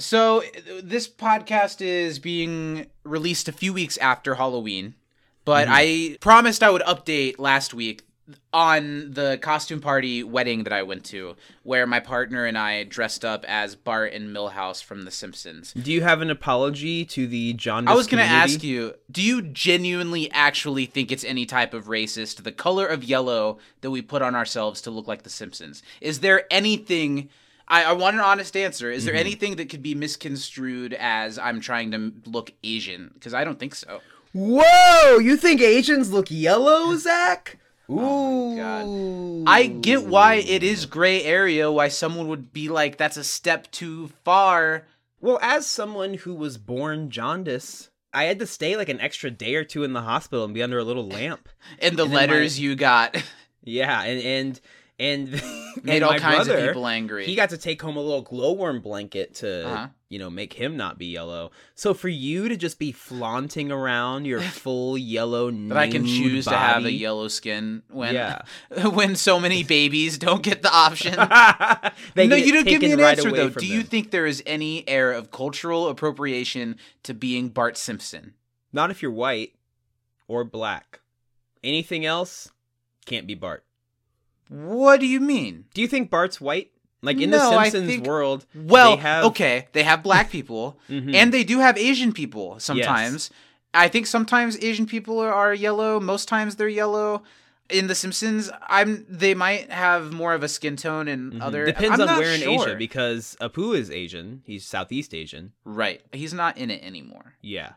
So this podcast is being released a few weeks after Halloween, but mm-hmm. I promised I would update last week on the costume party wedding that I went to, where my partner and I dressed up as Bart and Milhouse from The Simpsons. Do you have an apology to the John? I was going to ask you, do you genuinely actually think it's any type of racist, the color of yellow that we put on ourselves to look like The Simpsons? Is there anything. I, I want an honest answer. Is there mm-hmm. anything that could be misconstrued as I'm trying to look Asian? Because I don't think so. Whoa! You think Asians look yellow, Zach? Oh Ooh. Oh God. I get why it is gray area, why someone would be like, that's a step too far. Well, as someone who was born jaundice, I had to stay like an extra day or two in the hospital and be under a little lamp. And the And then my- letters you got Yeah, and and and made and all kinds brother, of people angry. He got to take home a little glowworm blanket to Uh-huh. you know make him not be yellow. So for you to just be flaunting around your full yellow that I can choose to have a yellow skin when Yeah. when so many babies don't get the option. No, you don't give me an right answer though. Do you think there is any air of cultural appropriation to being Bart Simpson? Not if you're white or black. Anything else can't be Bart. What do you mean? Do you think Bart's white? Like in No, the Simpsons think- world, Well, they have okay, they have black people Mhm. and they do have Asian people sometimes. I think sometimes Asian people are, are yellow. Most times they're yellow. In The Simpsons, I'm they might have more of a skin tone and Mhm. other. depends I'm on not where in. Asia because Apu is Asian. He's Southeast Asian. Right, he's not in it anymore. Yeah.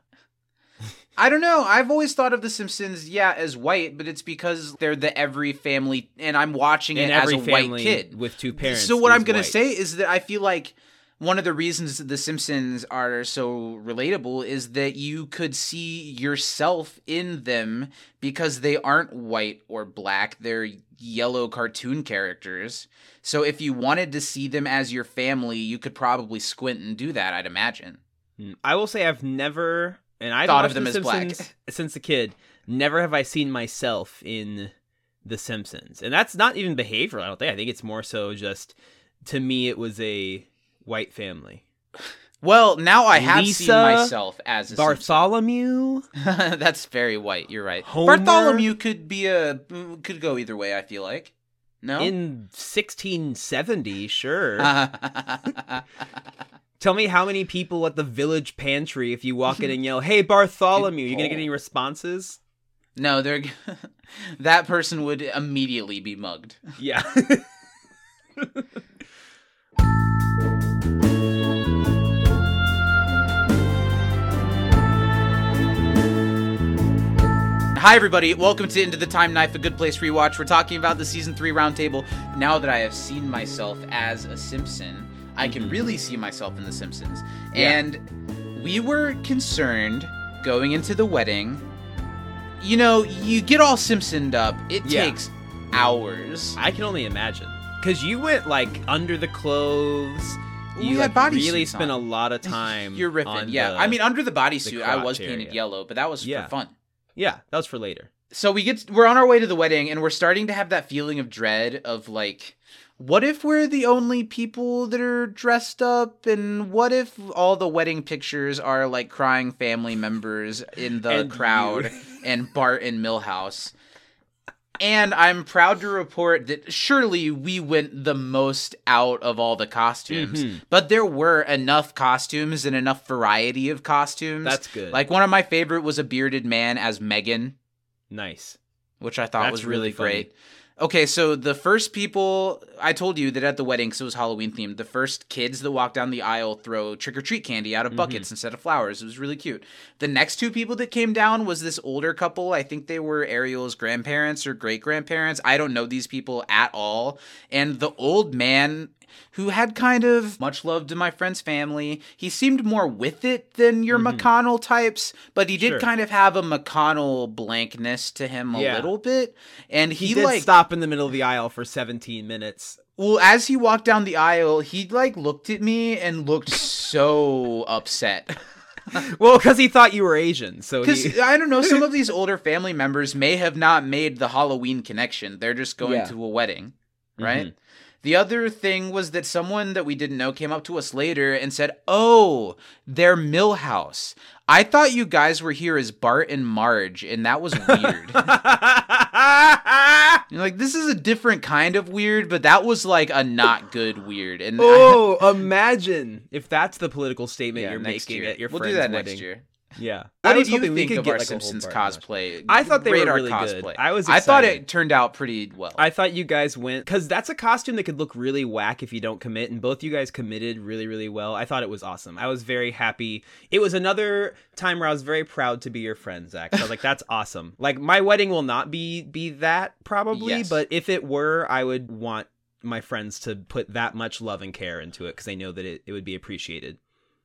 I don't know. I've always thought of The Simpsons, yeah, as white, but it's because they're the every family, and I'm watching And it as a white kid. with two parents. So what I'm gonna white. say is that I feel like one of the reasons that The Simpsons are so relatable is that you could see yourself in them because they aren't white or black; they're yellow cartoon characters. So if you wanted to see them as your family, you could probably squint and do that. I'd imagine. Mm, I will say I've never, and I've Thought of them The as black. Since a kid. Never have I seen myself in The Simpsons, and that's not even behavioral. I don't think. I think it's more so just to me, it was a white family. Well, now I have seen myself as a Bartholomew. That's very white. You're right. Homer? Bartholomew could be a could go either way. I feel like. No. In 1670, sure. Tell me how many people at the village pantry, if you walk in and yell, "Hey Bartholomew," you gonna get any responses? no, they're that person would immediately be mugged. Yeah. Hi, everybody. Welcome to Into the Time Knife, a good place to rewatch. We're talking about the season three roundtable. Now that I have seen myself as a Simpson, I can really see myself in The Simpsons. Mm-hmm. Yeah. And we were concerned going into the wedding. You know, you get all Simpsoned up. It Yeah. takes hours. I can only imagine. Cause you went like under the clothes. We You had like, bodysuits really spent a lot of time. You're ripping, on Yeah. the- I mean, under the bodysuit, I was painted area. yellow, but that was Yeah. for fun. yeah, that was for later. so we get we're on our way to the wedding and we're starting to have that feeling of dread of like what if we're the only people that are dressed up and what if all the wedding pictures are like crying family members in the And crowd and Bart and Milhouse and I'm proud to report that surely we went the most out of all the costumes. Mhm. But there were enough costumes and enough variety of costumes. That's good. Like one of my favorite was a bearded man as Megan Nice. which I thought That's was really, really funny. Okay, so the first people I told you that at the wedding, because it was Halloween themed, the first kids that walk down the aisle throw trick or treat candy out of buckets Mm-hmm. instead of flowers. It was really cute. The next two people that came down was this older couple. I think they were Ariel's grandparents or great grandparents. I don't know these people at all. And the old man who had kind of much love to my friend's family. He seemed more with it than your McConnell types, but he did Mm-hmm. Sure. kind of have a McConnell blankness to him a Yeah. little bit. And he, He, did like stop in the middle of the aisle for 17 minutes. well, as he walked down the aisle, he like looked at me and looked so upset. Well, because he thought you were Asian, so Because he. I don't know, some of these older family members may have not made the Halloween connection. They're just going Yeah. to a wedding, right? Mhm. The other thing was that someone that we didn't know came up to us later and said, "Oh, they're Milhouse. I thought you guys were here as Bart and Marge, and that was weird." You're like, this is a different kind of weird, but that was like a not good weird. And I- oh, imagine if that's the political statement yeah, you're making year. at your we'll friend's do that wedding. next year. Yeah. What I did you hoping we think could of get our like Simpsons Bart and Marge. cosplay? I thought they were Radar really good. cosplay. I was I thought it turned out pretty well. I thought you guys went because that's a costume that could look really whack if you don't commit, and both you guys committed really, really well. I thought it was awesome. I was very happy. It was another time where I was very proud to be your friend, Zach. So I was like, "That's awesome." Like my wedding will not be be that probably, Yes. but if it were, I would want my friends to put that much love and care into it because I know that it, it would be appreciated.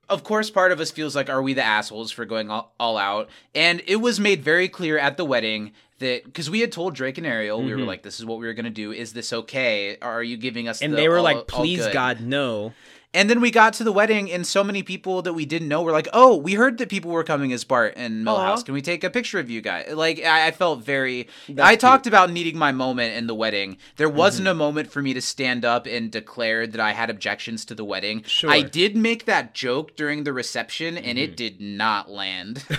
Of course, part of us feels like, are we the assholes for going all, all out? And it was made very clear at the wedding that because we had told Drake and Ariel, we were Mhm. like, this is what we were going to do. Is this okay? Are you giving us? And the they were all- like, "Please. God, no." And then we got to the wedding, and so many people that we didn't know were like, "Oh, we heard that people were coming as Bart and Milhouse. Can we take a picture of you guys?" Like, I, I felt very. That's I cute. talked about needing my moment in the wedding. There wasn't Mm-hmm. a moment for me to stand up and declare that I had objections to the wedding. Sure. I did make that joke during the reception, and Mm-hmm. it did not land.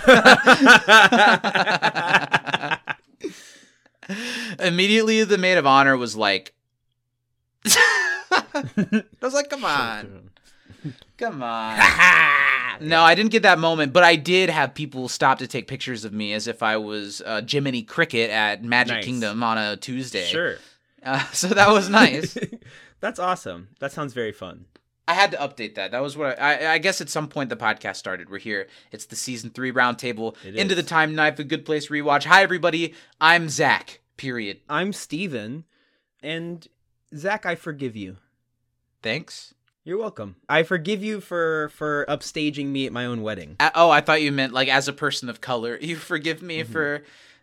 Immediately, the maid of honor was like. I was like, "Come on." Come on. no, I didn't get that moment, but I did have people stop to take pictures of me as if I was uh, Jiminy Cricket at Magic Nice. Kingdom on a Tuesday. Sure. Uh, so that was nice. That's awesome. That sounds very fun. I had to update that. That was what I, I, I guess at some point the podcast started. We're here. It's the season three roundtable. Into the Time Knife, a good place rewatch. Hi, everybody. I'm Zach. Period. I'm Stephen, and Zach, I forgive you. Thanks. You're welcome. I forgive you for for upstaging me at my own wedding. Uh, oh, I thought you meant like as a person of color. You forgive me for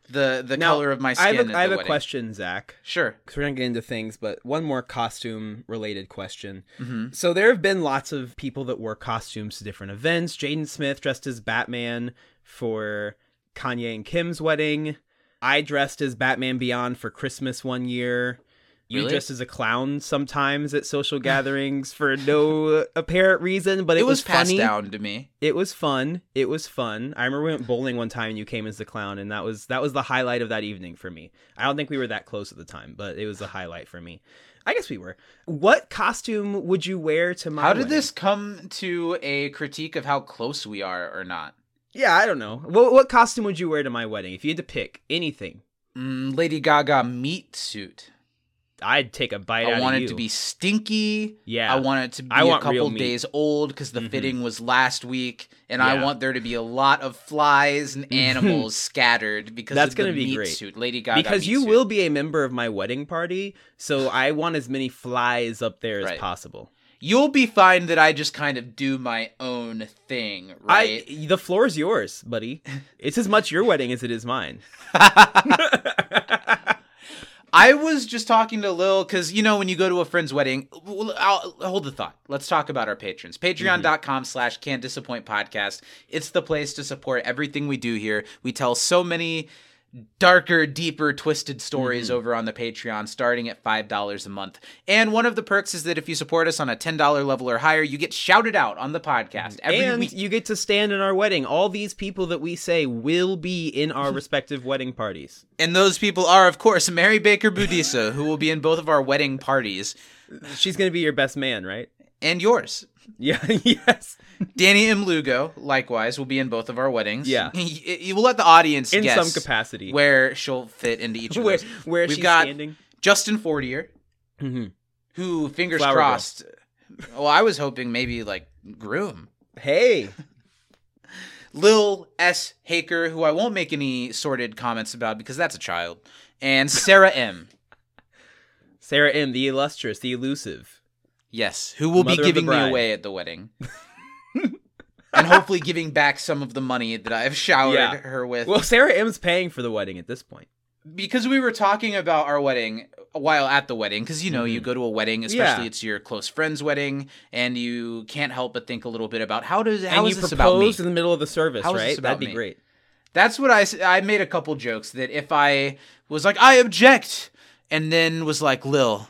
the the Mm-hmm. Now, color of my I skin. have a, I have the a question, Zach. Sure. Because we're gonna get into things, but one more costume related question. hmm So there have been lots of people that wore costumes to different events. Jaden Smith dressed as Batman for Kanye and Kim's wedding. I dressed as Batman Beyond for Christmas one year. You Really? dressed as a clown sometimes at social gatherings for no apparent reason, but it, It, was, passed funny. down to me. It was fun. It was fun. I remember we went bowling one time and you came as the clown, and that was that was the highlight of that evening for me. I don't think we were that close at the time, but it was a highlight for me. I guess we were. What costume would you wear to my? How did wedding? this come to a critique of how close we are or not? Yeah, I don't know. What what costume would you wear to my wedding if you had to pick anything? Mm, Lady Gaga meat suit. I'd take a bite out I want it you. to be stinky. Yeah. I want it to be I a couple days old because the Mhm. fitting was last week, and I want there to be a lot of flies and animals scattered because That's of gonna be meat great. suit. Lady Gaga because you suit. will be a member of my wedding party, so I want as many flies up there as possible. You'll be fine that I just kind of do my own thing, right? I the floor's yours, buddy. It's as much your wedding as it is mine. I was just talking to Lil because you know when you go to a friend's wedding, I'll hold the thought. Let's talk about our patrons. Patreon.com mm-hmm. slash can't disappoint podcast. It's the place to support everything we do here. We tell so many darker, deeper, twisted stories mm-hmm. over on the Patreon, starting at five dollars a month. And one of the perks is that if you support us on a ten dollar level or higher, you get shouted out on the podcast every and week. you get to stand in our wedding. All these people that we say will be in our respective wedding parties. And those people are, of course, Mary Baker Budisa, who will be in both of our wedding parties, She's gonna be your best man, right? and yours. Yeah. yes. Danny M. Lugo, likewise, will be in both of our weddings. Yeah. you will let the audience In guess some capacity. where she'll fit into each of where those. where We've she's got- standing. Justin Fortier, hmm who fingers Flower girl. crossed. Well, I was hoping maybe like groom. Hey. Lil S. Haker, who I won't make any sordid comments about because that's a child, and Sarah M. Sarah M, the illustrious, the elusive. Yes, who will Mother be giving me away at the wedding. and hopefully giving back some of the money that I've showered Yeah. her with. Well, Sarah M's paying for the wedding at this point. because we were talking about our wedding while at the wedding because you know you Mhm. go to a wedding especially Yeah. it's your close friend's wedding and you can't help but think a little bit about how does how and is you this about me in the middle of the service, How right? That'd be me? great. that's what I I made a couple jokes that if I was like I object and then was like Lil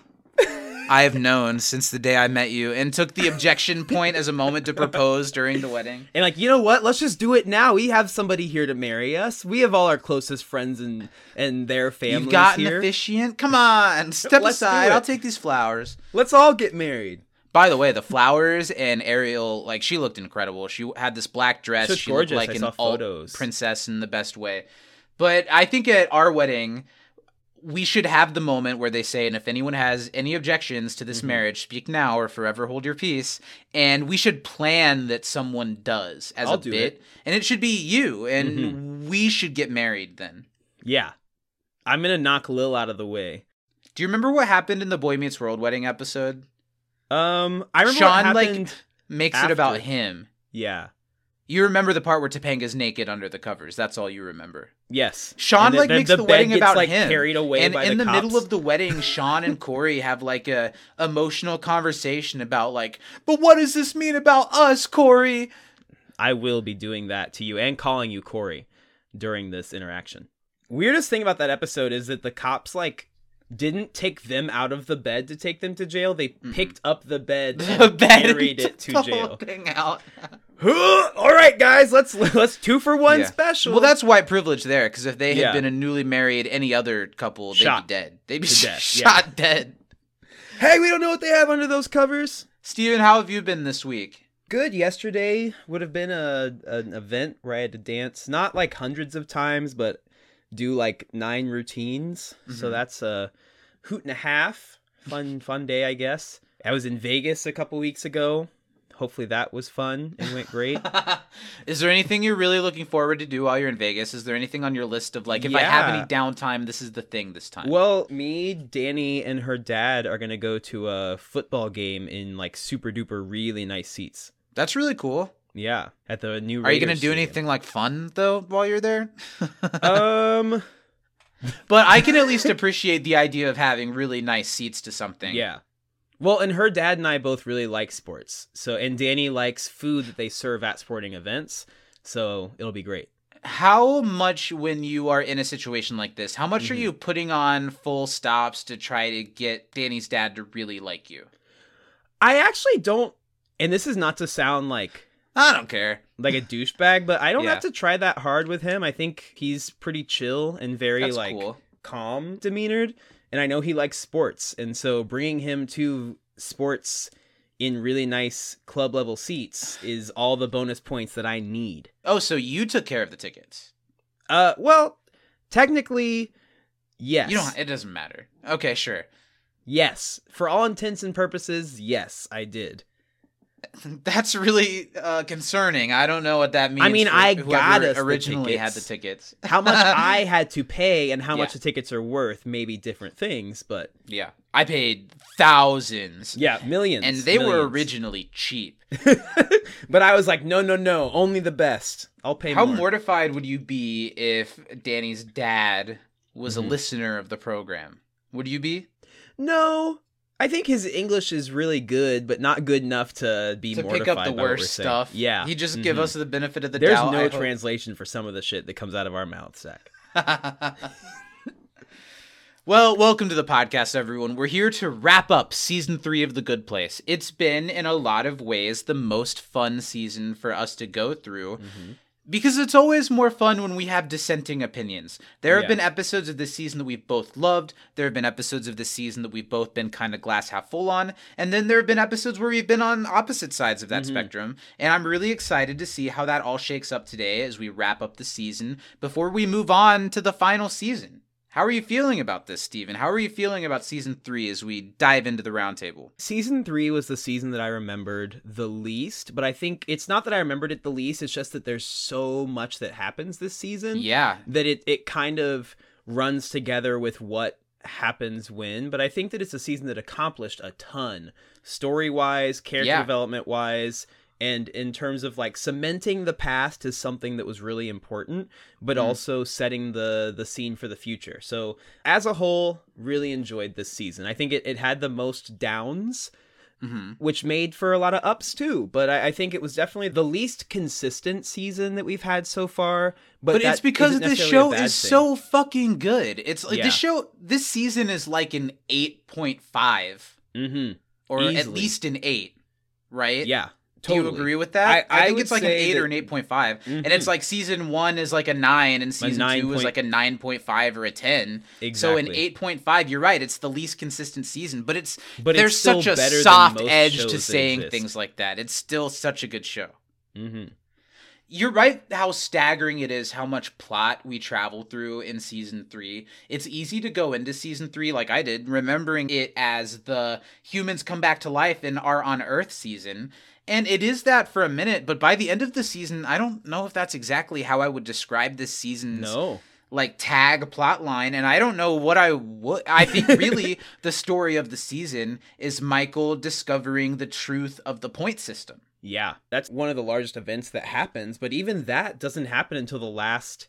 I have known since the day I met you and took the objection point as a moment to propose during the wedding. And like, you know what? Let's just do it now. We have somebody here to marry us. We have all our closest friends and and their families You've got here. an officiant? Come on, step Let's aside. I'll take these flowers. Let's all get married. By the way, the flowers and Ariel, like she looked incredible. She had this black dress. She looked She gorgeous. looked like I an alt photos. princess in the best way. But I think at our wedding, we should have the moment where they say, and if anyone has any objections to Mm-hmm. this marriage, speak now or forever hold your peace. And we should plan that someone does as I'll a do bit. it. And it should be you. And Mm-hmm. we should get married then. Yeah. I'm gonna knock Lil out of the way. Do you remember what happened in the Boy Meets World wedding episode? Um, I remember Sean, like. Makes it about him. yeah. You remember the part where Topanga's naked under the covers. That's all you remember. Yes. Sean And like makes the, bed wedding gets, about like, him. carried away and in the, the, middle of the wedding, Sean and Cory have like a emotional conversation about like, but what does this mean about us, Cory? I will be doing that to you and calling you Cory during this interaction. Weirdest thing about that episode is that the cops like didn't take them out of the bed to take them to jail. They picked up the bed and The bed carried it to the jail. out. All right, guys, let's let's two for one Yeah. special. Well, that's white privilege there, because if they had Yeah. been a newly married any other couple, they'd Shot be dead. They'd be sh- death, yeah. shot dead. hey, we don't know what they have under those covers. Stephen, how have you been this week? Good. Yesterday would have been a an event where I had to dance, not like hundreds of times, but do like nine routines. So Mhm. that's a hoot and a half. Fun, fun day, I guess. I was in Vegas a couple weeks ago. Hopefully that was fun and went great. Is there anything you're really looking forward to do while you're in Vegas? Is there anything on your list of like, if I have any downtime, this is the thing this time? well, me, Danny, and her dad are gonna go to a football game in like super duper really nice seats. That's really cool. Yeah, at the new. Are you gonna do stadium. anything like fun though while you're there? Um. but I can at least appreciate the idea of having really nice seats to something. Yeah. Well, and her dad and I both really like sports. So, and Danny likes food that they serve at sporting events. So it'll be great. How much when you are in a situation like this, how much are Mhm. you putting on full stops to try to get Danny's dad to really like you? I actually don't, and this is not to sound like I don't care. like a douchebag, but I don't Yeah. have to try that hard with him. I think he's pretty chill and very That's like cool. calm demeanored, and I know he likes sports, and so bringing him to sports in really nice club level seats is all the bonus points that I need. Oh, so you took care of the tickets. Uh, well, technically, yes. You don't it doesn't matter. Okay, sure. Yes, for all intents and purposes, yes, I did. That's really uh, concerning. I don't know what that means. I mean, I got us the originally had the tickets. How much I had to pay and how Yeah. much the tickets are worth may be different things, but yeah, I paid thousands, yeah, millions. and they were originally cheap. but I was like, no, no, no, only the best. I'll pay How more. mortified would you be if Danny's dad was Mhm. a listener of the program? Would you be No, I think his English is really good, but not good enough to be to pick up the by what we're worst stuff? Yeah, he just give mhm. us the benefit of the There's doubt. There's no hope. translation for some of the shit that comes out of our mouths, Zach. well, welcome to the podcast, everyone. We're here to wrap up season three of The Good Place. It's been, in a lot of ways, the most fun season for us to go through. Because it's always more fun when we have dissenting opinions. There have Yeah. been episodes of this season that we've both loved. There have been episodes of this season that we've both been kind of glass half full on. And then there have been episodes where we've been on opposite sides of that Mhm. spectrum. And I'm really excited to see how that all shakes up today as we wrap up the season before we move on to the final season. How are you feeling about this, Stephen? How are you feeling about season three as we dive into the roundtable? Season three was the season that I remembered the least, but I think it's not that I remembered it the least, it's just that there's so much that happens this season Yeah. that it, it kind of runs together with what happens when. But I think that it's a season that accomplished a ton story wise, character Yeah. development wise. And in terms of like cementing the past as something that was really important, but Mhm. also setting the the scene for the future. So as a whole, really enjoyed this season. I think it, it had the most downs, hmm which made for a lot of ups too. But I, I think it was definitely the least consistent season that we've had so far. But, But, it's because this show is thing. so fucking good. It's like Yeah. this show this season is like an 8.5 Mm-hmm. or at least an eight, right? Yeah. Do Totally. you agree with that? I- I think it's like an eight or an eight point five, and Mhm. it's like season one is like a nine, and season nine two is like a nine point five or a ten. Exactly. So an eight point five, you're right. It's the least consistent season, but it's But there's still such a soft edge to saying things like that. It's still such a good show. Mm-hmm. You're right how staggering it is how much plot we travel through in season 3. It's easy to go into season 3 like I did, remembering it as the humans come back to life and are on Earth season. And it is that for a minute, but by the end of the season, I don't know if that's exactly how I would describe this season's No. like tag plot line and i don't know what i would i think really the story of the season is michael discovering the truth of the point system Yeah, that's one of the largest events that happens, but even that doesn't happen until the last.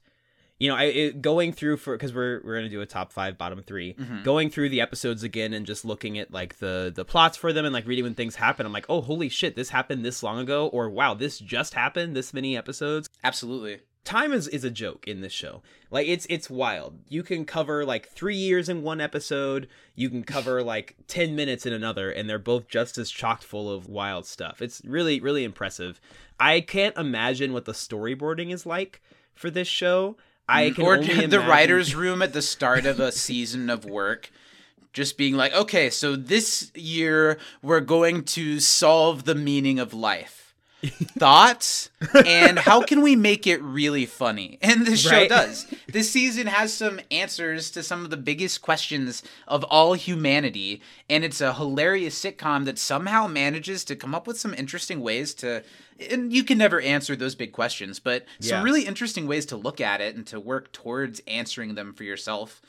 You know, I it, going through for because we're we're gonna do a top five, bottom 3 Mhm. Going through the episodes again and just looking at like the the plots for them and like reading when things happen. I'm like, oh holy shit, this happened this long ago, or wow, this just happened this many episodes. absolutely Time is is a joke in this show. Like it's it's wild. You can cover like three years in one episode. You can cover like ten minutes in another, and they're both just as chocked full of wild stuff. It's really really impressive. I can't imagine what the storyboarding is like for this show. I can or the writer's room at the start of a season of work just being like okay so this year we're going to solve the meaning of life thoughts and how can we make it really funny and this show Right. does this season has some answers to some of the biggest questions of all humanity and it's a hilarious sitcom that somehow manages to come up with some interesting ways to and you can never answer those big questions but some Yeah. really interesting ways to look at it and to work towards answering them for yourself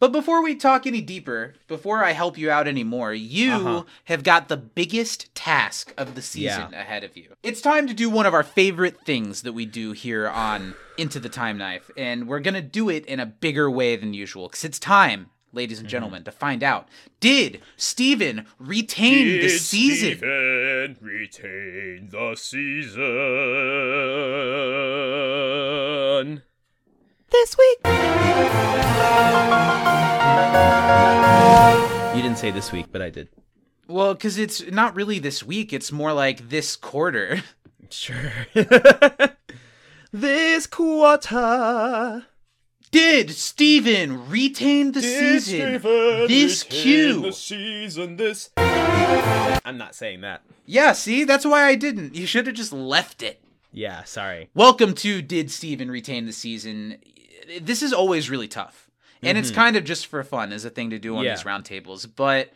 but before we talk any deeper, before I help you out anymore, you Uh-huh. have got the biggest task of the season ahead of you. It's time to do one of our favorite things that we do here on Into the Time Knife, and we're going to do it in a bigger way than usual because it's time, ladies and gentlemen, to find out did Stephen retain the season? Stephen retain the season? This week. You didn't say this week, but I did. Well, because it's not really this week, it's more like this quarter. Sure. this quarter. Did Stephen retain the Did season? Stephen This retain cue. the season this I'm not saying that. Yeah, see, that's why I didn't. You should have just left it. Yeah, sorry. Welcome to Did Stephen Retain the Season? This is always really tough. And it's kind of just for fun as a thing to do on Yeah. these roundtables. But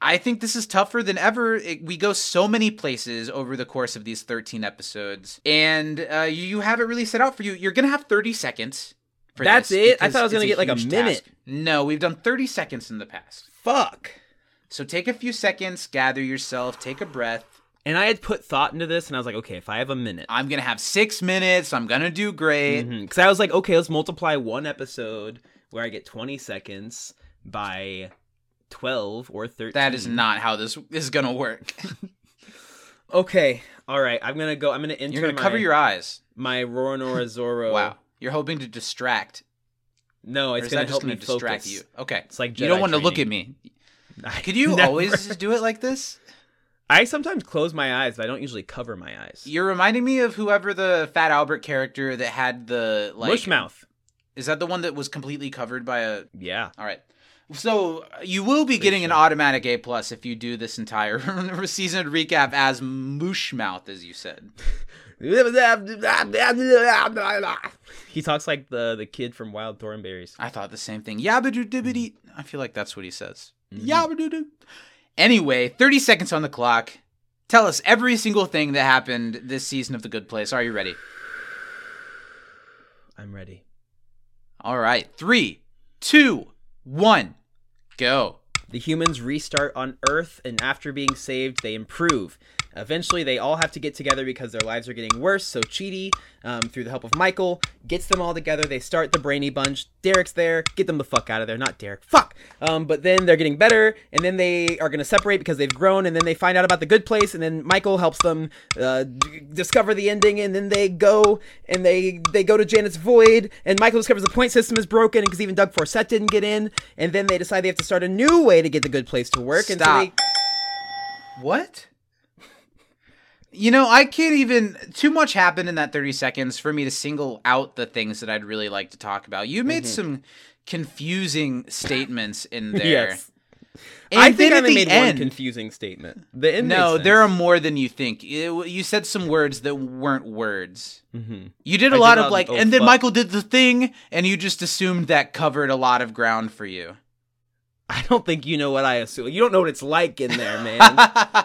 I think this is tougher than ever. It, we go so many places over the course of these 13 episodes. And uh, you, you have it really set out for you. You're going to have 30 seconds. For That's it? I thought I was gonna get, like, a minute. No, we've done 30 seconds in the past. Fuck. So take a few seconds, gather yourself, take a breath. And I had put thought into this, and I was like, okay, if I have a minute. I'm gonna have six minutes. I'm gonna do great. Mm-hmm. Because I was like, okay, let's multiply one episode where I get 20 seconds by 12 or 13. That is not how this is gonna work. Okay. All right. I'm going to go. I'm going to enter You're gonna my, cover your eyes. my Roronoa Zoro. Wow. You're hoping to distract. No, it's gonna help me gonna distract focus. you? Okay. It's like you don't Jedi want to look at me. I Could you never- always do it like this? I sometimes close my eyes, but I don't usually cover my eyes. You're reminding me of whoever the Fat Albert character that had the like. Mush mouth. Is that the one that was completely covered by a? Yeah. All right. So you will be getting an automatic A plus if you do this entire season recap as Mushmouth, as you said. he talks like the the kid from Wild Thornberrys. I thought the same thing. Yabadoo dibbity. I feel like that's what he says. Mm-hmm. Yabadoo doo. Anyway, 30 seconds on the clock. Tell us every single thing that happened this season of The Good Place. Are you ready? I'm ready. All right. Three, two, one, go. The humans restart on Earth, and after being saved, they improve. Eventually, they all have to get together because their lives are getting worse. So Chidi, um, through the help of Michael, gets them all together. They start the Brainy Bunch. Derek's there. Get them the fuck out of there. Not Derek. Fuck. Um, but then they're getting better, and then they are going to separate because they've grown, and then they find out about the good place, and then Michael helps them uh, d- discover the ending, and then they go and they they go to Janet's Void, and Michael discovers the point system is broken because even Doug Forcett didn't get in, and then they decide they have to start a new way to get the good place to work, and so Stop. they What? You know, I can't even. Too much happened in that 30 seconds for me to single out the things that I'd really like to talk about. You made some confusing statements in there. Yes. And I think I only made end, one confusing statement. The end no, there are more than you think. You you said some words that weren't words. Mhm. You did a I lot did of like, oh, and then fuck. Michael did the thing, and you just assumed that covered a lot of ground for you. I don't think you know what I assume. You don't know what it's like in there, man.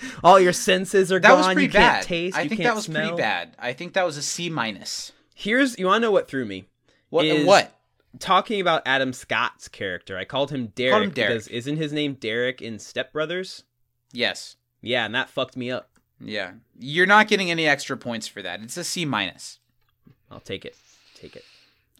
All your senses are that gone. was pretty you can't bad. taste. I think can't that was smell. pretty bad. I think that was a C minus. Here's you want to know what threw me? What? What? Talking about Adam Scott's character, I called him Derek, him Derek. because isn't his name Derek in Step Brothers? Yes. Yeah, and that fucked me up. Yeah. You're not getting any extra points for that. It's a C minus. I'll take it. Take it.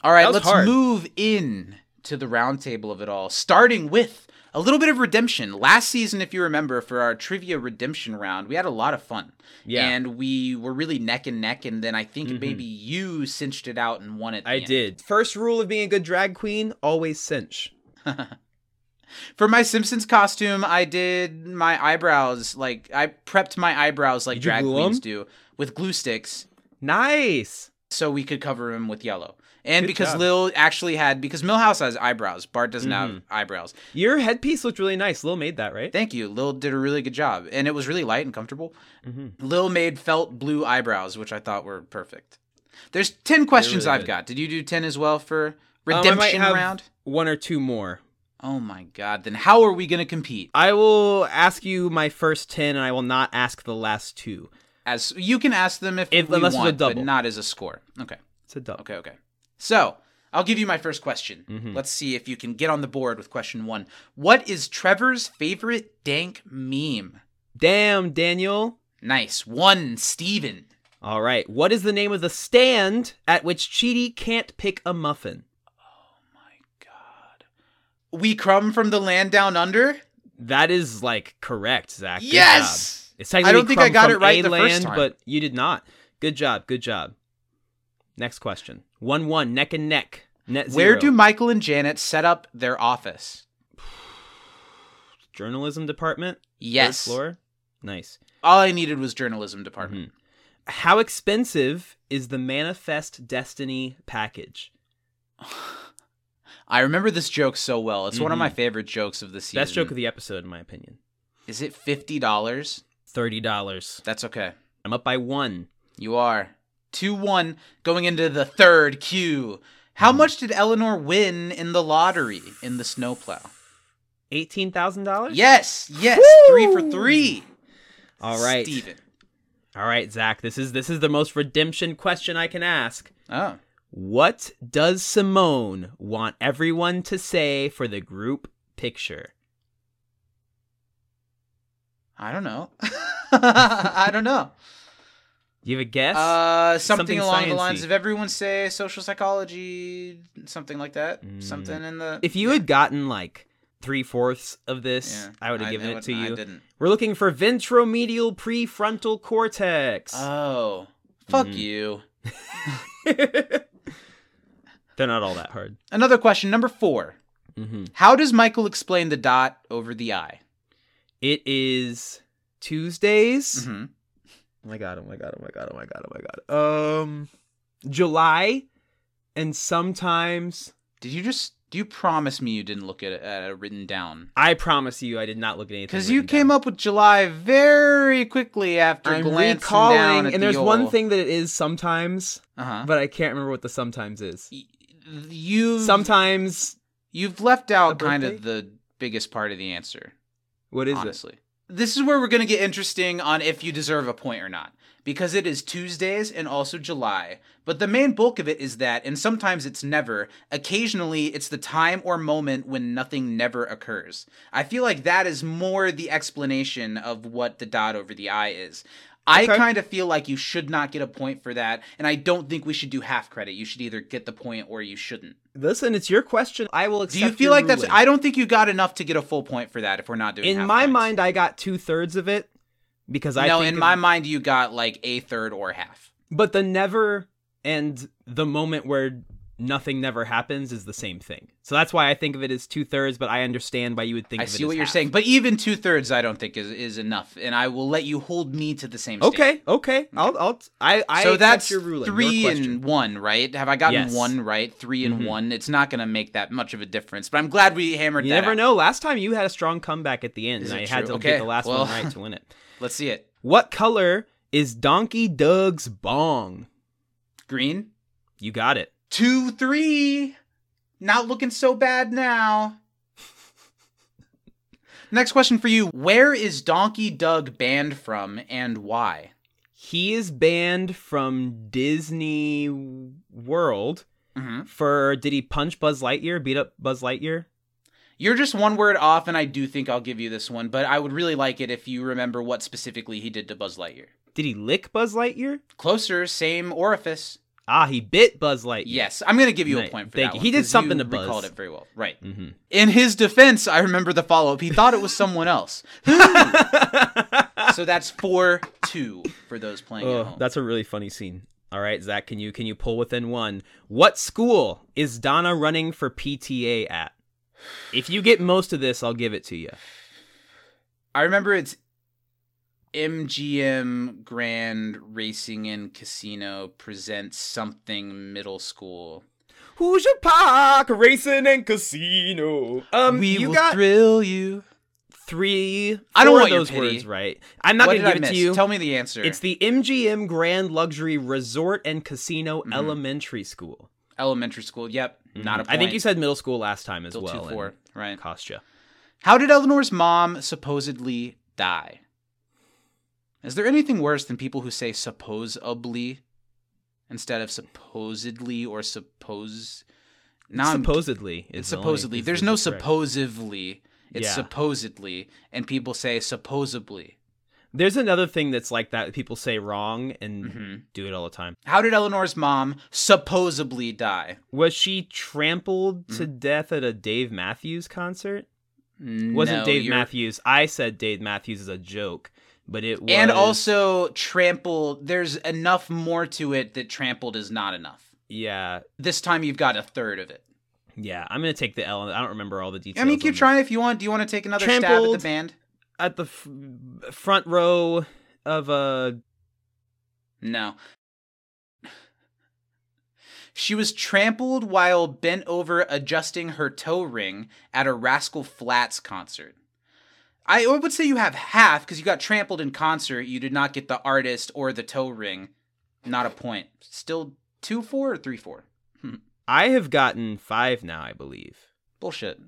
All right, let's hard. move in to the roundtable of it all, starting with a little bit of redemption. Last season, if you remember, for our trivia redemption round, we had a lot of fun. Yeah. And we were really neck and neck, and then I think Mhm. maybe you cinched it out and won it. I did. First rule of being a good drag queen: always cinch. For my Simpsons costume, I did my eyebrows like I prepped my eyebrows like drag queens queens 'em? do with glue sticks. Nice. so we could cover them with yellow. And Good because job. Lil actually had because Milhouse has eyebrows, Bart doesn't have Mhm. eyebrows. Your headpiece looked really nice. Lil made that, right? Thank you. Lil did a really good job, and it was really light and comfortable. hmm Lil made felt blue eyebrows, which I thought were perfect. There's ten questions really I've good. got. Did you do ten as well for Um, redemption have round? One or two more. Oh my god! Then how are we gonna compete? I will ask you my first 10 and I will not ask the last two. As you can ask them if, If- unless it's a want, but not as a score. Okay. It's a double. Okay. Okay. So I'll give you my first question. Mhm. Let's see if you can get on the board with question one. What is Trevor's favorite dank meme? Damn, Daniel. Nice. One, Stephen. All right. What is the name of the stand at which Chidi can't pick a muffin? Oh my God. We crumb from the land down under? That is like correct, Zach. Good yes! job. It's technically I don't think I got it right the land, first time. but you did not. Good job. Good job. Next question. One one neck and neck. Net Where do Michael and Janet set up their office? journalism department? Third Yes. floor. Nice. All I needed was journalism department. Mm-hmm. How expensive is the Manifest Destiny package? I remember this joke so well. It's one of my mm-hmm. favorite jokes of the season. Best joke of the episode, in my opinion. Is it $50? Thirty dollars. That's okay. I'm up by one. You are. 2 1 going into the third Q. How Hmm. much did Eleanor win in the lottery in the snowplow? Eighteen thousand dollars. Yes, yes, three for three. All right. Stephen. All right, Zach. This is this is the most redemption question I can ask. Oh. What does Simone want everyone to say for the group picture? I don't know. I don't know. Do you have a guess? Uh, something, Something along the lines of everyone say social psychology, something like that. Mm. Something in the. if you yeah, had gotten like three fourths of this, yeah. I would have given I it to you. I didn't. We're looking for ventromedial prefrontal cortex. Oh, fuck Mhm. you. They're not all that hard. Another question, number four. hmm How does Michael explain the dot over the I? It is Tuesdays. hmm Oh my god! Oh my god! Oh my god! Oh my god! Oh my god! Um, July, and sometimes Did you just? Do you promise me you didn't look at it, at it written down? I promise you, I did not look at anything. Because you came up with July very quickly after I'm glancing recalling, down at and the there's one thing that it is sometimes, Uh-huh. but I can't remember what the sometimes is. You Sometimes, you've left out kind of the biggest part of the answer. what is it? This is where we're going to get interesting on if you deserve a point or not. because it is Tuesdays and also July. But the main bulk of it is that, and sometimes it's never, occasionally it's the time or moment when nothing never occurs. I feel like that is more the explanation of what the dot over the I is. I Okay. kind of feel like you should not get a point for that, and I don't think we should do half credit. You should either get the point or you shouldn't. Listen, it's your question. I will accept Do you feel like that's? I don't think you got enough to get a full point for that. If we're not doing in my points. mind, I got two thirds of it because I no, in my mind, you got like a third or half. But the never and the moment where nothing never happens is the same thing. So that's why I think of it as two thirds. But I understand why you would think. I see what you're half. saying, but even two thirds, I don't think is is enough, and I will let you hold me to the same. standard. Okay, okay. I'll, I'll, I, I so that's your ruling. three and one, right? Have I gotten Yes. one right? Three and Mhm. one. It's not going to make that much of a difference, but I'm glad we hammered You that. never out. know. Last time you had a strong comeback at the end, Is and I it had to Okay, get the last well- one right to win it. Let's see it. What color is Donkey Doug's bong? Green. You got it. Two, three. Not looking so bad now. Next question for you. Where is Donkey Doug banned from and why? He is banned from Disney World hmm for did he punch Buzz Lightyear, beat up Buzz Lightyear? You're just one word off, and I do think I'll give you this one, but I would really like it if you remember what specifically he did to Buzz Lightyear. Did he lick Buzz Lightyear? Closer, same orifice. Ah, he bit Buzz Lightyear. Yes, I'm going to give you a point for Thank that you. one, He did something to Buzz. He recalled it very well. Right. hmm In his defense, I remember the follow up. He thought it was someone else. so that's four two for those playing at oh, home. that's a really funny scene. All right, Zach, can you can you pull within one? What school is Donna running for PTA at? If you get most of this, I'll give it to you. I remember it's MGM Grand Racing and Casino presents something middle school. Who's your Park Racing and Casino. Um, we you will got thrill you. three. I don't want those words right. I'm not what gonna give it to you. Tell me the answer. It's the MGM Grand Luxury Resort and Casino Mhm. Elementary School. elementary school. Yep, not a point. I think you said middle school last time as Still well. two four. Right. Cost you. How did Eleanor's mom supposedly die? Is there anything worse than people who say supposedly instead of supposedly or suppose? Now supposedly. it's is the only- supposedly. There's no correct- supposedly. It's Yeah. supposedly, and people say supposedly. There's another thing that's like that. People say wrong and hmm do it all the time. How did Eleanor's mom supposedly die? Was she trampled to death at a Dave Matthews concert? Wasn't Mm-hmm. Dave you're- Matthews? I said Dave Matthews is a joke, but it was. And also trampled. There's enough more to it that trampled is not enough. yeah, This time you've got a third of it. yeah. I'm gonna take the L. I don't remember all the details. I mean, keep trying if you want. Do you want to take another stab at the band? at the f- front row of a. No. She was trampled while bent over adjusting her toe ring at a Rascal Flatts concert. I would say you have half because you got trampled in concert. You did not get the artist or the toe ring. Not a point. Still two four or three four. Hmm. I have gotten five now, I believe. Bullshit.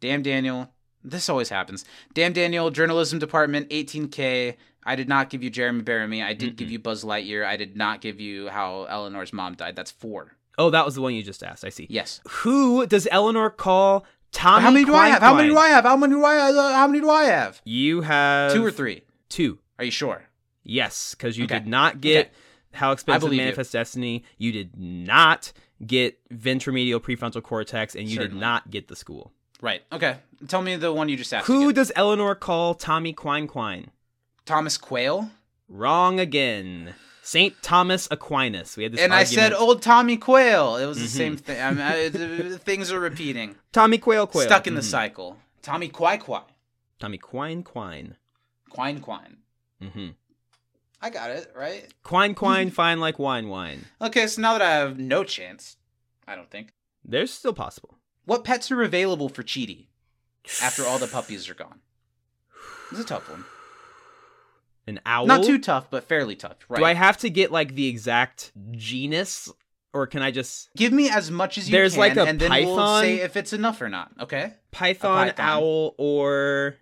Damn Daniel. This always happens. Damn Daniel, journalism department, 18K. I did not give you Jeremy Bearimy. I did give Mm-mm. you Buzz Lightyear. I did not give you how Eleanor's mom died. That's four. Oh, that was the one you just asked. I see. Yes. Who does Eleanor call Tommy? how many do I have? How many do I have? How many do I have? Uh, How many do I have? You have Two or three? Two. Are you sure? Yes, because you Okay. did not get Okay. How Expensive believe you. Manifest Destiny. You did not get ventromedial prefrontal cortex, and you did not get the school. Right. Okay. Tell me the one you just asked. Who again. does Eleanor call Tommy Quine Quine? Thomas Quayle? Wrong again. Saint Thomas Aquinas. We had this and I said old Tommy Quayle. It was the Mhm. same thing. I mean, I, things are repeating. Tommy Quail Quail. Stuck in the Mhm. cycle. Tommy Quai Quai. Tommy Quine Quine. Quine Quine. Mm-hmm. I got it, right? Quine Quine, fine like wine wine. Okay, so now that I have no chance, I don't think. There's still possible. What pets are available for Chidi after all the puppies are gone? It's a tough one. An owl. Not too tough, but fairly tough. Right. Do I have to get like the exact genus, or can I just Give me as much as you There's can, like a and then we'll python. say if it's enough or not. Okay. python, python. owl, or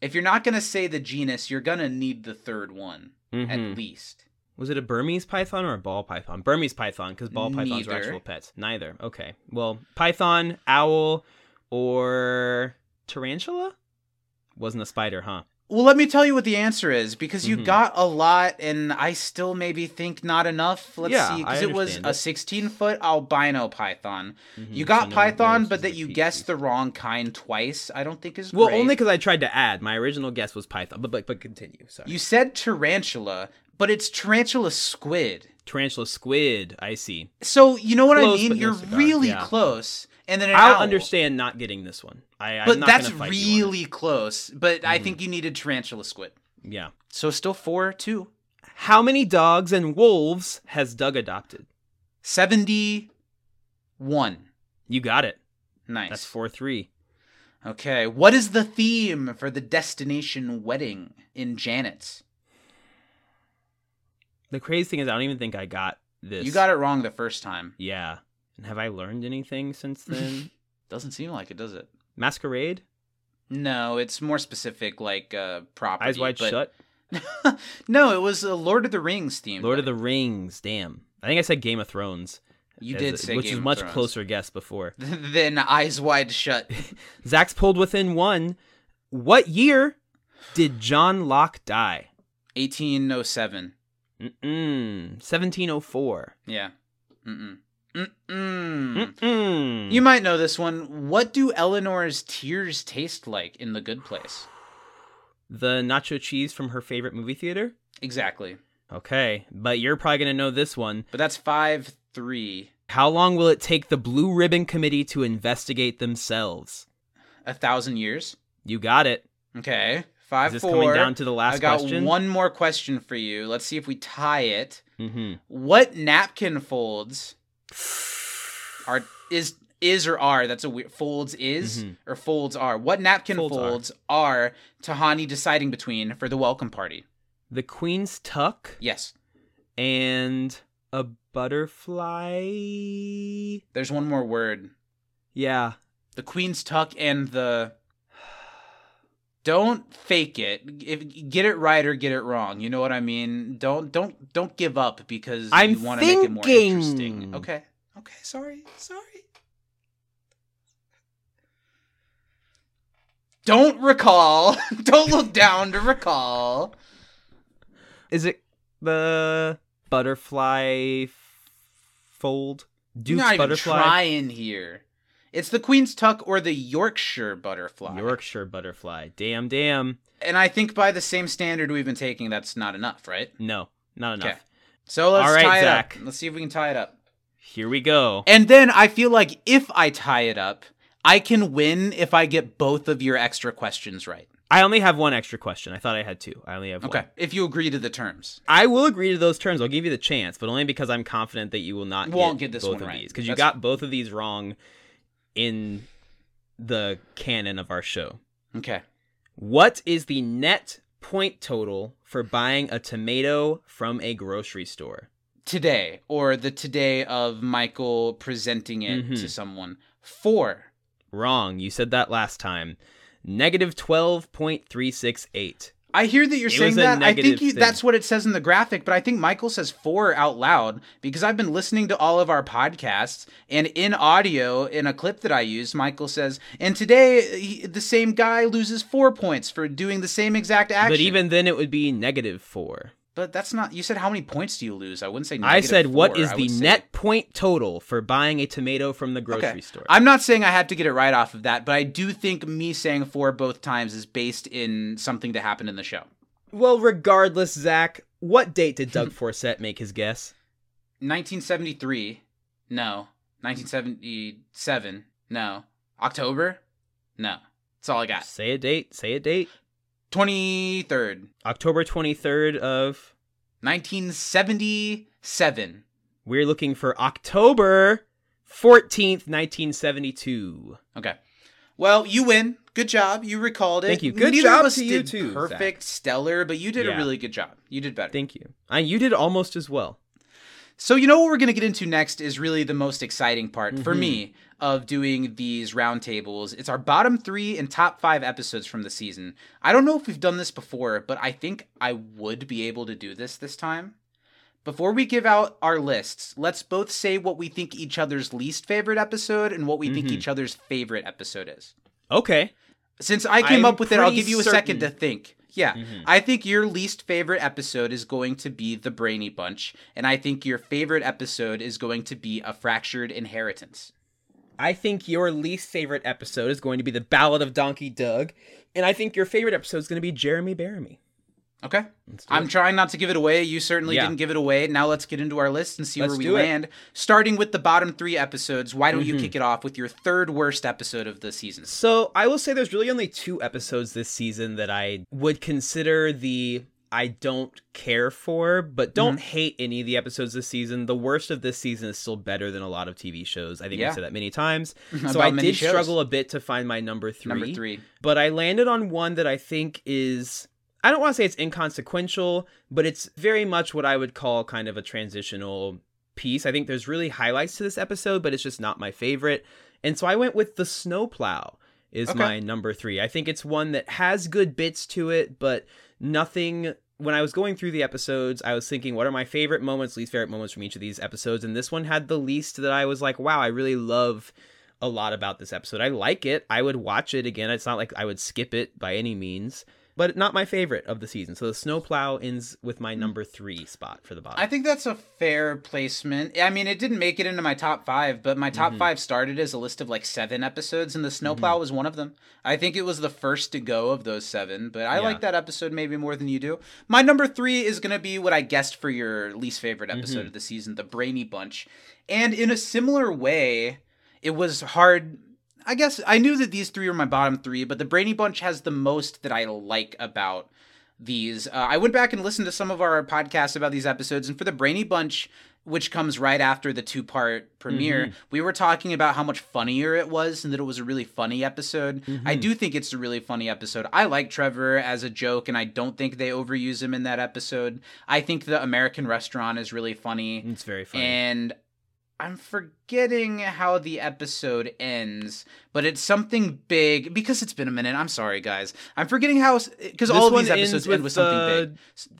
If you're not gonna say the genus, you're gonna need the third one. Mhm. at least. Was it a Burmese python or a ball python? Burmese python, because ball pythons Neither. are actual pets. Neither. Okay. Well, python, owl, or tarantula? Wasn't a spider, huh? Well, let me tell you what the answer is because you Mhm. got a lot, and I still maybe think not enough. Let's Yeah, see, because it was a 16 foot albino python. Mhm, You got no- python, no but that you guessed the wrong kind twice. I don't think is Well, great. only because I tried to add. My original guess was python, but but, but continue. Sorry. you said tarantula, but it's tarantula squid. Tarantula squid. I see. So you know what Close, I mean? You're cigar, really yeah. close. And then an I'll owl. understand not getting this one. I, But I'm not that's fight you on it. really close. But I Mhm. think you needed tarantula squid. yeah. So still four two. How many dogs and wolves has Doug adopted? 71. You got it. Nice. That's four three. Okay, what is the theme for the destination wedding in Janet's? The crazy thing is, I don't even think I got this. You got it wrong the first time. Yeah. And have I learned anything since then? Doesn't seem like it, does it? Masquerade? No, it's more specific, like uh, property. Eyes Wide but- Shut? no, it was a Lord of the Rings theme. Lord of the Rings. Damn. I think I said Game of Thrones. You did a- say which Game is much closer guess before. than Eyes Wide Shut. Zach's pulled within one. What year did John Locke die? 1807. Mm-mm. 1704. Yeah. Mm-mm. Mm-mm. Mm-mm. You might know this one. What do Eleanor's tears taste like in The Good Place? the nacho cheese from her favorite movie theater? Exactly. Okay, but you're probably going to know this one. But that's 5 3. How long will it take the Blue Ribbon Committee to investigate themselves? A thousand years. You got it. Okay. 5 Is this 4. coming down to the last I got question? one more question for you. Let's see if we tie it. Mm-hmm. What napkin folds are is is or are that's a weird folds is Mhm. or folds are what napkin Folds folds, are. are. Tahani deciding between for the welcome party The Queen's Tuck yes and a butterfly. there's one more word Yeah. the queen's tuck and the don't fake it. If get it right or get it wrong. You know what i mean? Don't don't don't give up because I'm you want to make it more interesting. Okay. Okay. Sorry. Sorry. Don't recall. Don't look down to recall. Is it the butterfly fold? you're Duke's not even trying here it's the queen's tuck or the yorkshire butterfly Yorkshire butterfly. Damn, damn. and i think by the same standard we've been taking that's not enough right No, not enough. Okay. So let's All right, tie it Zach. up. Let's see if we can tie it up. Here we go. And then I feel like if I tie it up, I can win if I get both of your extra questions right. I only have one extra question. I thought I had two. I only have Okay. one. Okay. If you agree to the terms. I will agree to those terms. I'll give you the chance, but only because I'm confident that you will not Won't get, get this both one of right. these because you got both of these wrong in the canon of our show. Okay. What is the net point total for buying a tomato from a grocery store? Today, or the today of Michael presenting it Mhm. to someone. Four. Wrong. You said that last time. Negative 12.368. I hear that you're It saying that. I think you, that's what it says in the graphic, but I think Michael says four out loud because I've been listening to all of our podcasts, and in audio, in a clip that I used, Michael says, and today he, the same guy loses four points for doing the same exact action. But even then, it would be negative 4. But that's not. You said how many points do you lose? I wouldn't say. I said, what four. is I the say- net point total for buying a tomato from the grocery Okay. store? I'm not saying I have to get it right off of that, but I do think me saying four both times is based in something that happened in the show. Well, regardless, Zach, what date did Doug Forcett make his guess? 1973. No. 1977. No. October? No. That's all I got. Say a date. Say a date. 23rd. October 23rd of. 1977. We're looking for October 14th, 1972. Okay. Well, you win. Good job. You recalled it. Thank you. Good Neither job to you too, Perfect, stellar, but you did Yeah. a really good job. You did better. Thank you. Uh, you did almost as well. So you know what we're going to get into next is really the most exciting part for Mm-hmm. me of doing these roundtables. It's our bottom 3 and top 5 episodes from the season. I don't know if we've done this before, but I think I would be able to do this this time. Before we give out our lists, let's both say what we think each other's least favorite episode and what we think Mhm. each other's favorite episode is. Okay. Since I came I'm up with it, I'll give you a second to think. Yeah. Mhm. I think your least favorite episode is going to be The Brainy Bunch, and I think your favorite episode is going to be A Fractured Inheritance. I think your least favorite episode is going to be the Ballad of Donkey Doug, and I think your favorite episode is going to be Jeremy Bearimy. Okay? I'm trying not to give it away. You certainly Yeah. didn't give it away. Now let's get into our list and see Let's where we do it. land. Starting with the bottom three episodes, why don't you Mhm. kick it off with your third worst episode of the season? So I will say there's really only two episodes this season that I would consider the I don't care for, but don't Mm-hmm. hate any of the episodes this season. The worst of this season is still better than a lot of TV shows. I think Yeah. I've said that many times. so I did shows. struggle a bit to find my number three. Number three. but I landed on one that I think is I don't want to say it's inconsequential, but it's very much what I would call kind of a transitional piece. I think there's really highlights to this episode, but it's just not my favorite. And so I went with the snowplow is Okay. my number 3. I think it's one that has good bits to it, but nothing when I was going through the episodes, I was thinking, what are my favorite moments, least favorite moments from each of these episodes? And this one had the least that I was like, wow, I really love a lot about this episode. I like it. I would watch it again. It's not like I would skip it by any means, but not my favorite of the season. So the snowplow ends with my number three spot for the bottom. I think that's a fair placement. I mean, it didn't make it into my top five, but my top Mhm. five started as a list of like seven episodes, and the snowplow Mm-hmm. was one of them. I think it was the first to go of those seven, but I Yeah. like that episode maybe more than you do. My number three is going to be what I guessed for your least favorite episode Mhm. of the season, The Brainy Bunch. And in a similar way, it was hard. I guess I knew that these three were my bottom three, but The Brainy Bunch has the most that I like about these. Uh, I went back and listened to some of our podcasts about these episodes, and for the Brainy Bunch, which comes right after the two part premiere, Mhm. we were talking about how much funnier it was and that it was a really funny episode. I Mhm. do think it's a really funny episode. I like Trevor as a joke, and I don't think they overuse him in that episode. I think the American restaurant is really funny. it's very funny. And I'm forgetting how the episode ends, but it's something big because it's been a minute. I'm sorry, guys. I'm forgetting how because all of these episodes end with uh, something big.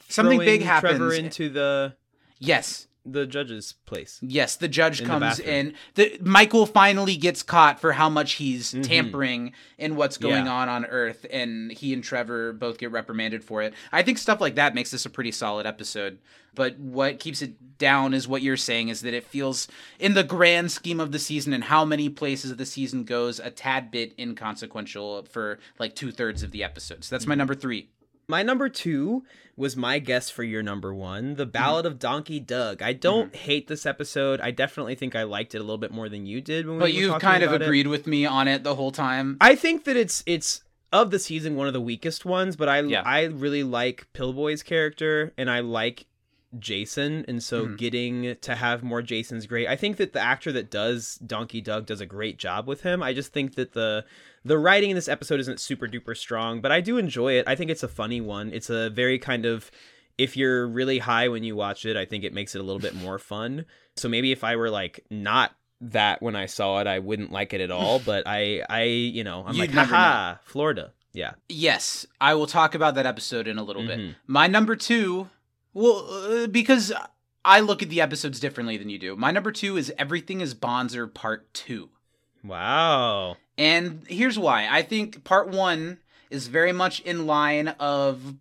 Something big throwing Trevor into the Yes, the judge's place. yes. The judge In comes bathroom. in. The Michael finally gets caught for how much he's Mhm. tampering in what's going Yeah. on on Earth, and he and Trevor both get reprimanded for it. I think stuff like that makes this a pretty solid episode. But what keeps it down is what you're saying is that it feels, in the grand scheme of the season and how many places the season goes, a tad bit inconsequential for like two thirds of the episodes. So that's Mm-hmm. my number three. My number two was my guess for your number one, The Ballad of Donkey Doug. I don't hate this episode. I definitely think I liked it a little bit more than you did when we But you've kind of about it. agreed with me on it the whole time. I think that it's it's of the season one of the weakest ones, but I Yeah. I really like Pillboi's character and I like Jason, and so Mhm. getting to have more Jason's great. I think that the actor that does Donkey Doug does a great job with him. I just think that the the writing in this episode isn't super duper strong, but I do enjoy it. I think it's a funny one. It's a very kind of if you're really high when you watch it, I think it makes it a little bit more fun. So maybe if I were like not that when I saw it, I wouldn't like it at all. But I, I, you know, I'm You'd like, haha, Florida. Yeah. Yes, I will talk about that episode in a little bit. Mhm. My number two, well, uh, because I look at the episodes differently than you do. My number two is Everything is Bonzer Part Two. Wow. And here's why. I think part one is very much in line of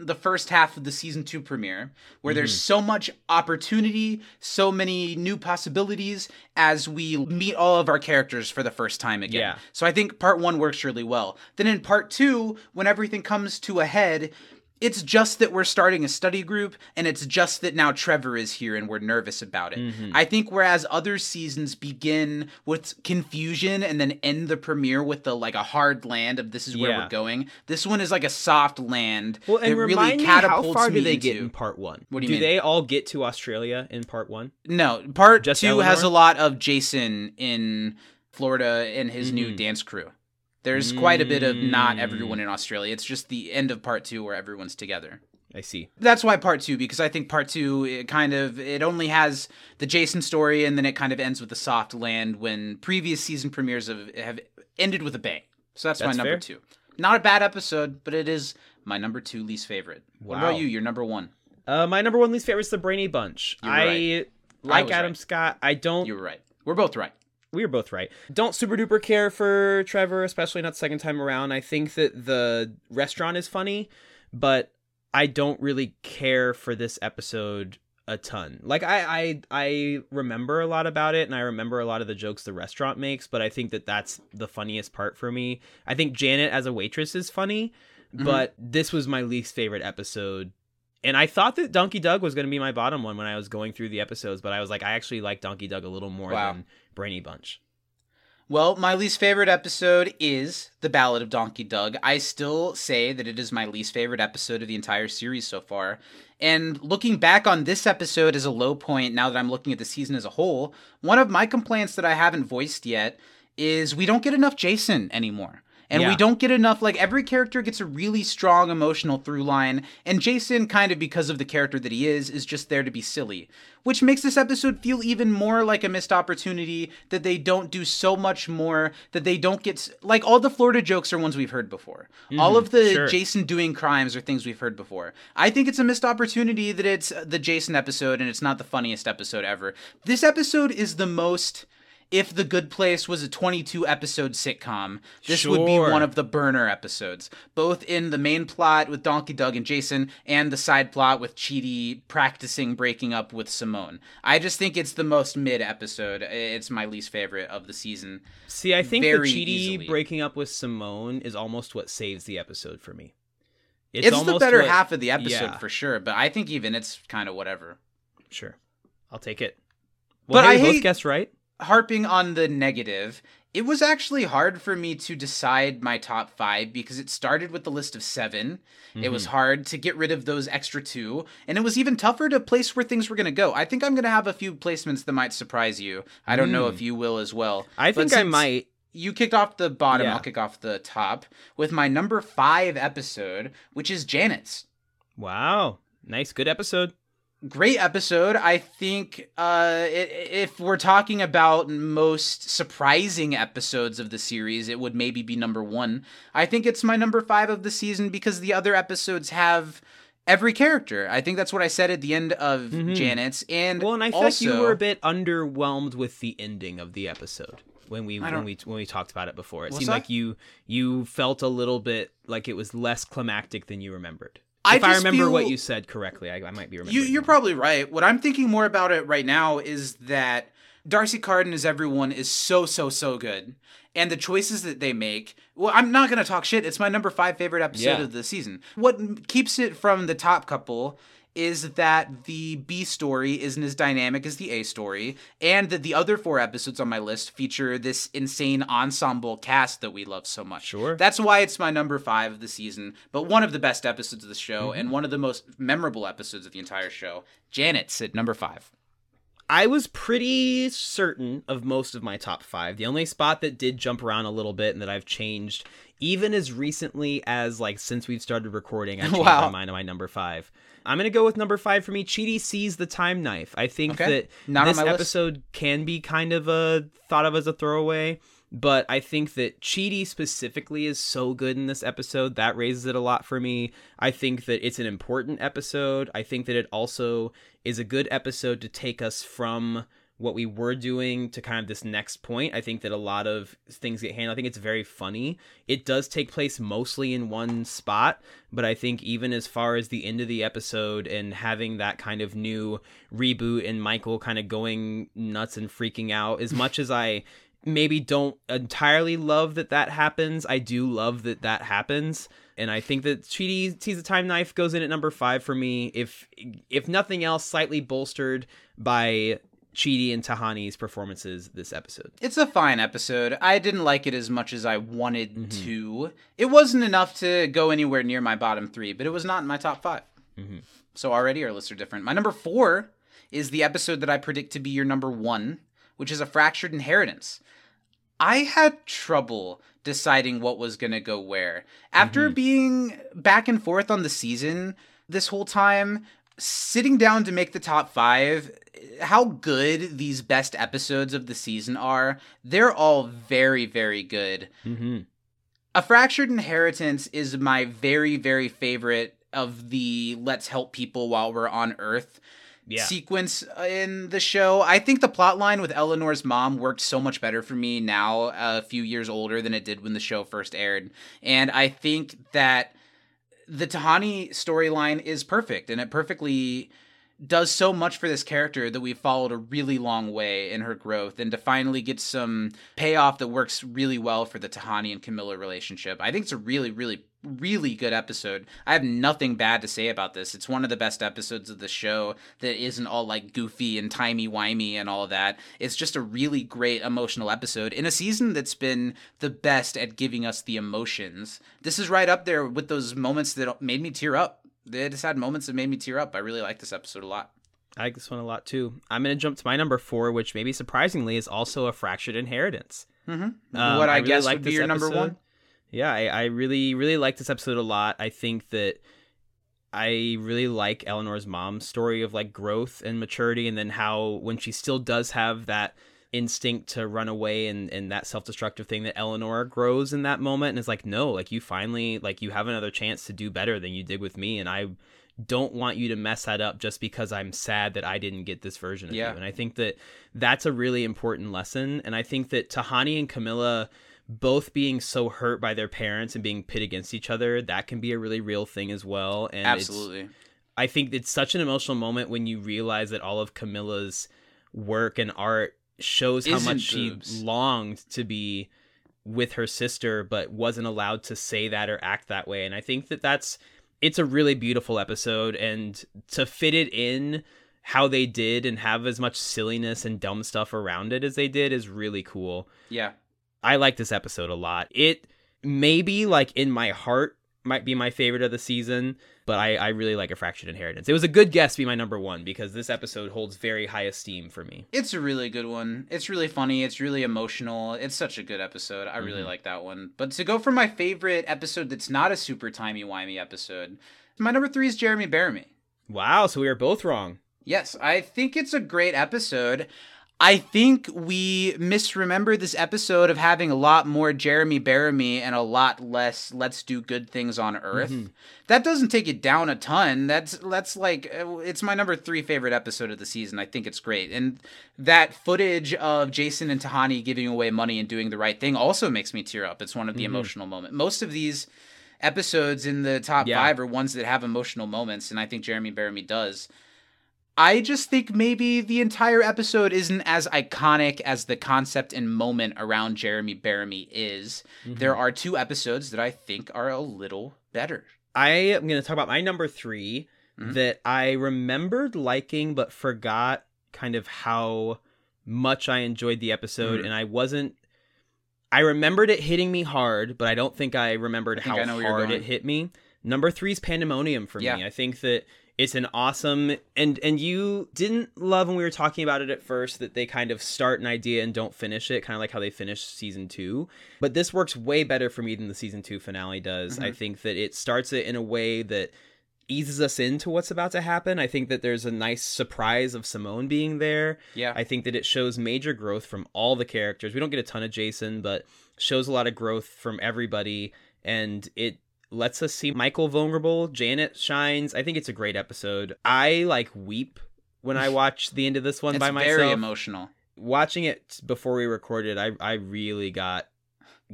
the first half of the season two premiere, where there's Mm-hmm. so much opportunity, so many new possibilities as we meet all of our characters for the first time again. Yeah. So I think part one works really well. Then in part two, when everything comes to a head, it's just that we're starting a study group, and it's just that now Trevor is here and we're nervous about it. Mhm. I think whereas other seasons begin with confusion and then end the premiere with the like a hard land of this is where Yeah. we're going, this one is like a soft land Well, and really remind me, how far do they get in part one? What do you mean? Do they all get to Australia in part one? No, part Just two has a lot of Jason in Florida and his new Mhm. dance crew. There's quite a bit of not Mm. everyone in Australia. It's just the end of part two where everyone's together. I see. That's why part two, because I think part two it kind of it only has the Jason story, and then it kind of ends with the soft land when previous season premieres have, have ended with a bang. So that's, my number fair. two. Not a bad episode, but it is my number two least favorite. What about you? Your number one. Uh, my number one least favorite is the Brainy Bunch. I right. like was Adam right. Scott. I don't. You were right. We're both right. We were both right. Don't super duper care for Trevor, especially not the second time around. I think that the restaurant is funny, but I don't really care for this episode a ton. Like I I I remember a lot about it and I remember a lot of the jokes the restaurant makes, but I think that that's the funniest part for me. I think Janet as a waitress is funny, Mhm. but this was my least favorite episode. And I thought that Donkey Doug was going to be my bottom one when I was going through the episodes, but I was like, I actually like Donkey Doug a little more Wow. than Brainy Bunch. Well, my least favorite episode is The Ballad of Donkey Doug. I still say that it is my least favorite episode of the entire series so far. And looking back on this episode as a low point, now that I'm looking at the season as a whole, one of my complaints that I haven't voiced yet is we don't get enough Jason anymore. And we don't get enough, like, every character gets a really strong emotional through line, and Jason, kind of because of the character that he is, is just there to be silly. Which makes this episode feel even more like a missed opportunity that they don't do so much more, that they don't get. Like, all the Florida jokes are ones we've heard before. all of the Mm-hmm. sure. Jason doing crimes are things we've heard before. I think it's a missed opportunity that it's the Jason episode and it's not the funniest episode ever. This episode is the most. If The Good Place was a 22 episode sitcom, this would be one of the burner episodes, both in the main plot with Donkey Doug and Jason and the side plot with Chidi practicing breaking up with Simone. I just think it's the most mid episode. It's my least favorite of the season. See, I think the Very Chidi easily. breaking up with Simone is almost what saves the episode for me. It's, the better what- half of the episode yeah. for sure, but I think even it's kind of whatever. Sure, I'll take it. Well, But hey, I we both hate- guessed right. Harping on the negative, it was actually hard for me to decide my top five because it started with the list of 7 It was hard to get rid of those extra two, and it was even tougher to place where things were going to go. I think I'm going to have a few placements that might surprise you. I don't know Mm. if you will as well. I But think I might. You kicked off the bottom, Yeah. I'll kick off the top with my number five episode, which is Janet's Wow, nice, good episode. Great episode i think uh if we're talking about most surprising episodes of the series it would maybe be number one i think it's my number five of the season because the other episodes have every character i think that's what i said at the end of Mhm. janet's and Well, and I also, like you were a bit underwhelmed with the ending of the episode when we when we when we talked about it before. It seemed I? like you you felt a little bit like it was less climactic than you remembered. I if I remember what you said correctly, I, I might be remembering. You, you're wrong. probably right. What I'm thinking more about it right now is that D'Arcy Carden as everyone is so so so good, and the choices that they make. Well, I'm not gonna talk shit. It's my number five favorite episode Yeah. of the season. What keeps it from the top couple is that the B story isn't as dynamic as the A story, and that the other four episodes on my list feature this insane ensemble cast that we love so much. Sure. That's why it's my number five of the season, but one of the best episodes of the show Mm-hmm. and one of the most memorable episodes of the entire show. Janet's at number five. I was pretty certain of most of my top five. The only spot that did jump around a little bit and that I've changed, even as recently as like since we've started recording, I changed Wow. my mind on my number five. I'm gonna go with number five for me. Chidi sees the time knife. I think Okay. that Not this my list. episode can be kind of a thought of as a throwaway, but I think that Chidi specifically is so good in this episode that raises it a lot for me. I think that it's an important episode. I think that it also is a good episode to take us from what we were doing to kind of this next point. I think that a lot of things get handled. I think it's very funny. It does take place mostly in one spot, but I think even as far as the end of the episode and having that kind of new reboot and Michael kind of going nuts and freaking out, as much as I maybe don't entirely love that that happens, I do love that that happens. And I think that Chidi sees the time knife goes in at number five for me. If if nothing else, slightly bolstered by Chidi and Tahani's performances this episode. It's a fine episode. I didn't like it as much as I wanted Mm-hmm. to. It wasn't enough to go anywhere near my bottom three, but it was not in my top 5 Mhm. So already our lists are different. My number four is the episode that I predict to be your number one, which is a fractured inheritance. I had trouble deciding what was going to go where. After Mhm. being back and forth on the season, this whole time. Sitting down to make the top five, how good these best episodes of the season are, they're all very, very good. Mm-hmm. A Fractured Inheritance is my very, very favorite of the let's help people while we're on Earth Yeah. sequence in the show. I think the plot line with Eleanor's mom worked so much better for me now, a few years older than it did when the show first aired. And I think that the Tahani storyline is perfect and it perfectly does so much for this character that we've followed a really long way in her growth and to finally get some payoff that works really well for the Tahani and Camilla relationship. I think it's a really, really, really good episode. I have nothing bad to say about this. It's one of the best episodes of the show that isn't all like goofy and timey-wimey and all that. It's just a really great emotional episode in a season that's been the best at giving us the emotions. This is right up there with those moments that made me tear up they just had moments that made me tear up. I really like this episode a lot. I like this one a lot too. I'm going to jump to my number four, which maybe surprisingly is also a fractured inheritance. Mm-hmm. Um, what I, I really guess like would be your number one. Yeah, I, I really, really like this episode a lot. I think that I really like Eleanor's mom's story of like growth and maturity, and then how when she still does have that instinct to run away and, and that self-destructive thing that Eleanor grows in that moment and is like, no, like you finally like you have another chance to do better than you did with me, and I don't want you to mess that up just because I'm sad that I didn't get this version of Yeah. you. And I think that that's a really important lesson. And I think that Tahani and Camilla both being so hurt by their parents and being pit against each other, that can be a really real thing as well. And Absolutely. I think it's such an emotional moment when you realize that all of Camilla's work and art shows how much she boobs. longed to be with her sister but wasn't allowed to say that or act that way and i think that that's it's a really beautiful episode and to fit it in how they did and have as much silliness and dumb stuff around it as they did is really cool Yeah. I like this episode a lot. It maybe like in my heart might be my favorite of the season, but I, I really like a fractured inheritance. It was a good guess to be my number one because this episode holds very high esteem for me. It's a really good one. It's really funny. It's really emotional. It's such a good episode. I Mm-hmm. really like that one. But to go for my favorite episode that's not a super timey-wimey episode, my number three is Jeremy Bearimy. Wow, so we are both wrong. Yes, I think it's a great episode. I think we misremember this episode of having a lot more Jeremy Bearimy and a lot less let's do good things on Earth. Mm-hmm. That doesn't take it down a ton. That's that's like uh, it's my number 3 favorite episode of the season. I think it's great. And that footage of Jason and Tahani giving away money and doing the right thing also makes me tear up. It's one of the emotional moments. Most of these episodes in the top Yeah. 5 are ones that have emotional moments and I think Jeremy Bearimy does. I just think maybe the entire episode isn't as iconic as the concept and moment around Jeremy Bearimy is. There are two episodes that I think are a little better. I am going to talk about my number 3 Mhm. that I remembered liking but forgot kind of how much I enjoyed the episode Mhm. and I wasn't I remembered it hitting me hard, but I don't think I remembered I think how I know where you're hard it hit me. Number 3 is Pandemonium for Yeah. me. I think that it's an awesome and and you didn't love when we were talking about it at first that they kind of start an idea and don't finish it kind of like how they finished season 2 but this works way better for me than the season 2 finale does i Mhm. think that it starts it in a way that eases us into what's about to happen i think that there's a nice surprise of simone being there Yeah. I think that it shows major growth from all the characters. We don't get a ton of Jason, but shows a lot of growth from everybody, and it lets us see Michael vulnerable. Janet shines. I think it's a great episode. I like weep when I watch the end of this one it's by myself. very emotional. Watching it before we recorded, I I really got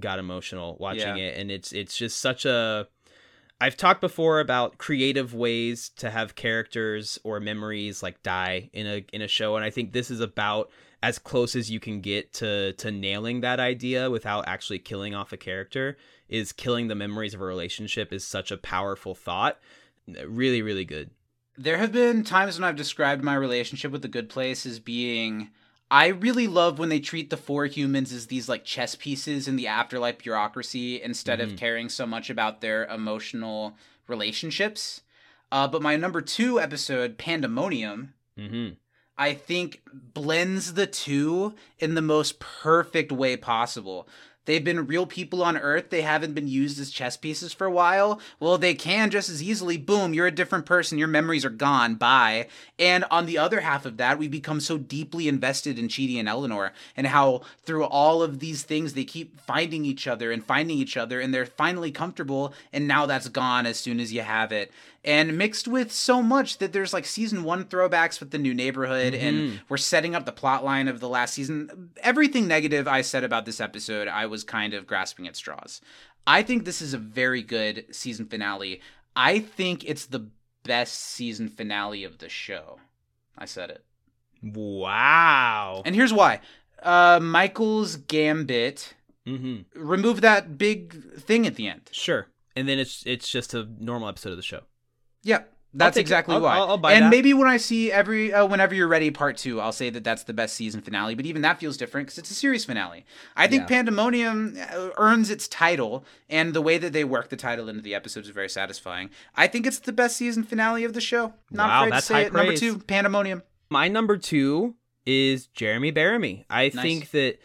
got emotional watching Yeah. it, and it's it's just such a. I've talked before about creative ways to have characters or memories like die in a in a show, and I think this is about as close as you can get to to nailing that idea without actually killing off a character. Is killing the memories of a relationship is such a powerful thought. Really, really good. There have been times when I've described my relationship with the good place as being I really love when they treat the four humans as these like chess pieces in the afterlife bureaucracy instead of Mhm. caring so much about their emotional relationships. Uh, but my number two episode, Pandemonium, hmm I think blends the two in the most perfect way possible. They've been real people on Earth. They haven't been used as chess pieces for a while. Well, they can just as easily. Boom, you're a different person. Your memories are gone. Bye. And on the other half of that, we become so deeply invested in Chidi and Eleanor and how through all of these things they keep finding each other and finding each other and they're finally comfortable. And now that's gone as soon as you have it and mixed with so much that there's like season one throwbacks with the new neighborhood Mm-hmm. and we're setting up the plot line of the last season everything negative i said about this episode i was kind of grasping at straws i think this is a very good season finale i think it's the best season finale of the show i said it Wow. and here's why uh michael's gambit hmm remove that big thing at the end Sure. And then it's it's just a normal episode of the show. Yep. That's take it. exactly why. I'll- I'll buy and that. maybe when I see every, uh, whenever you're ready, part two, I'll say that that's the best season finale. But even that feels different because it's a series finale. I think Yeah. Pandemonium uh, earns its title, and the way that they work the title into the episodes is very satisfying. I think it's the best season finale of the show. Not Wow, afraid that's to say high it. Number two, Pandemonium. My number two is Jeremy Bearimy. I Nice. think that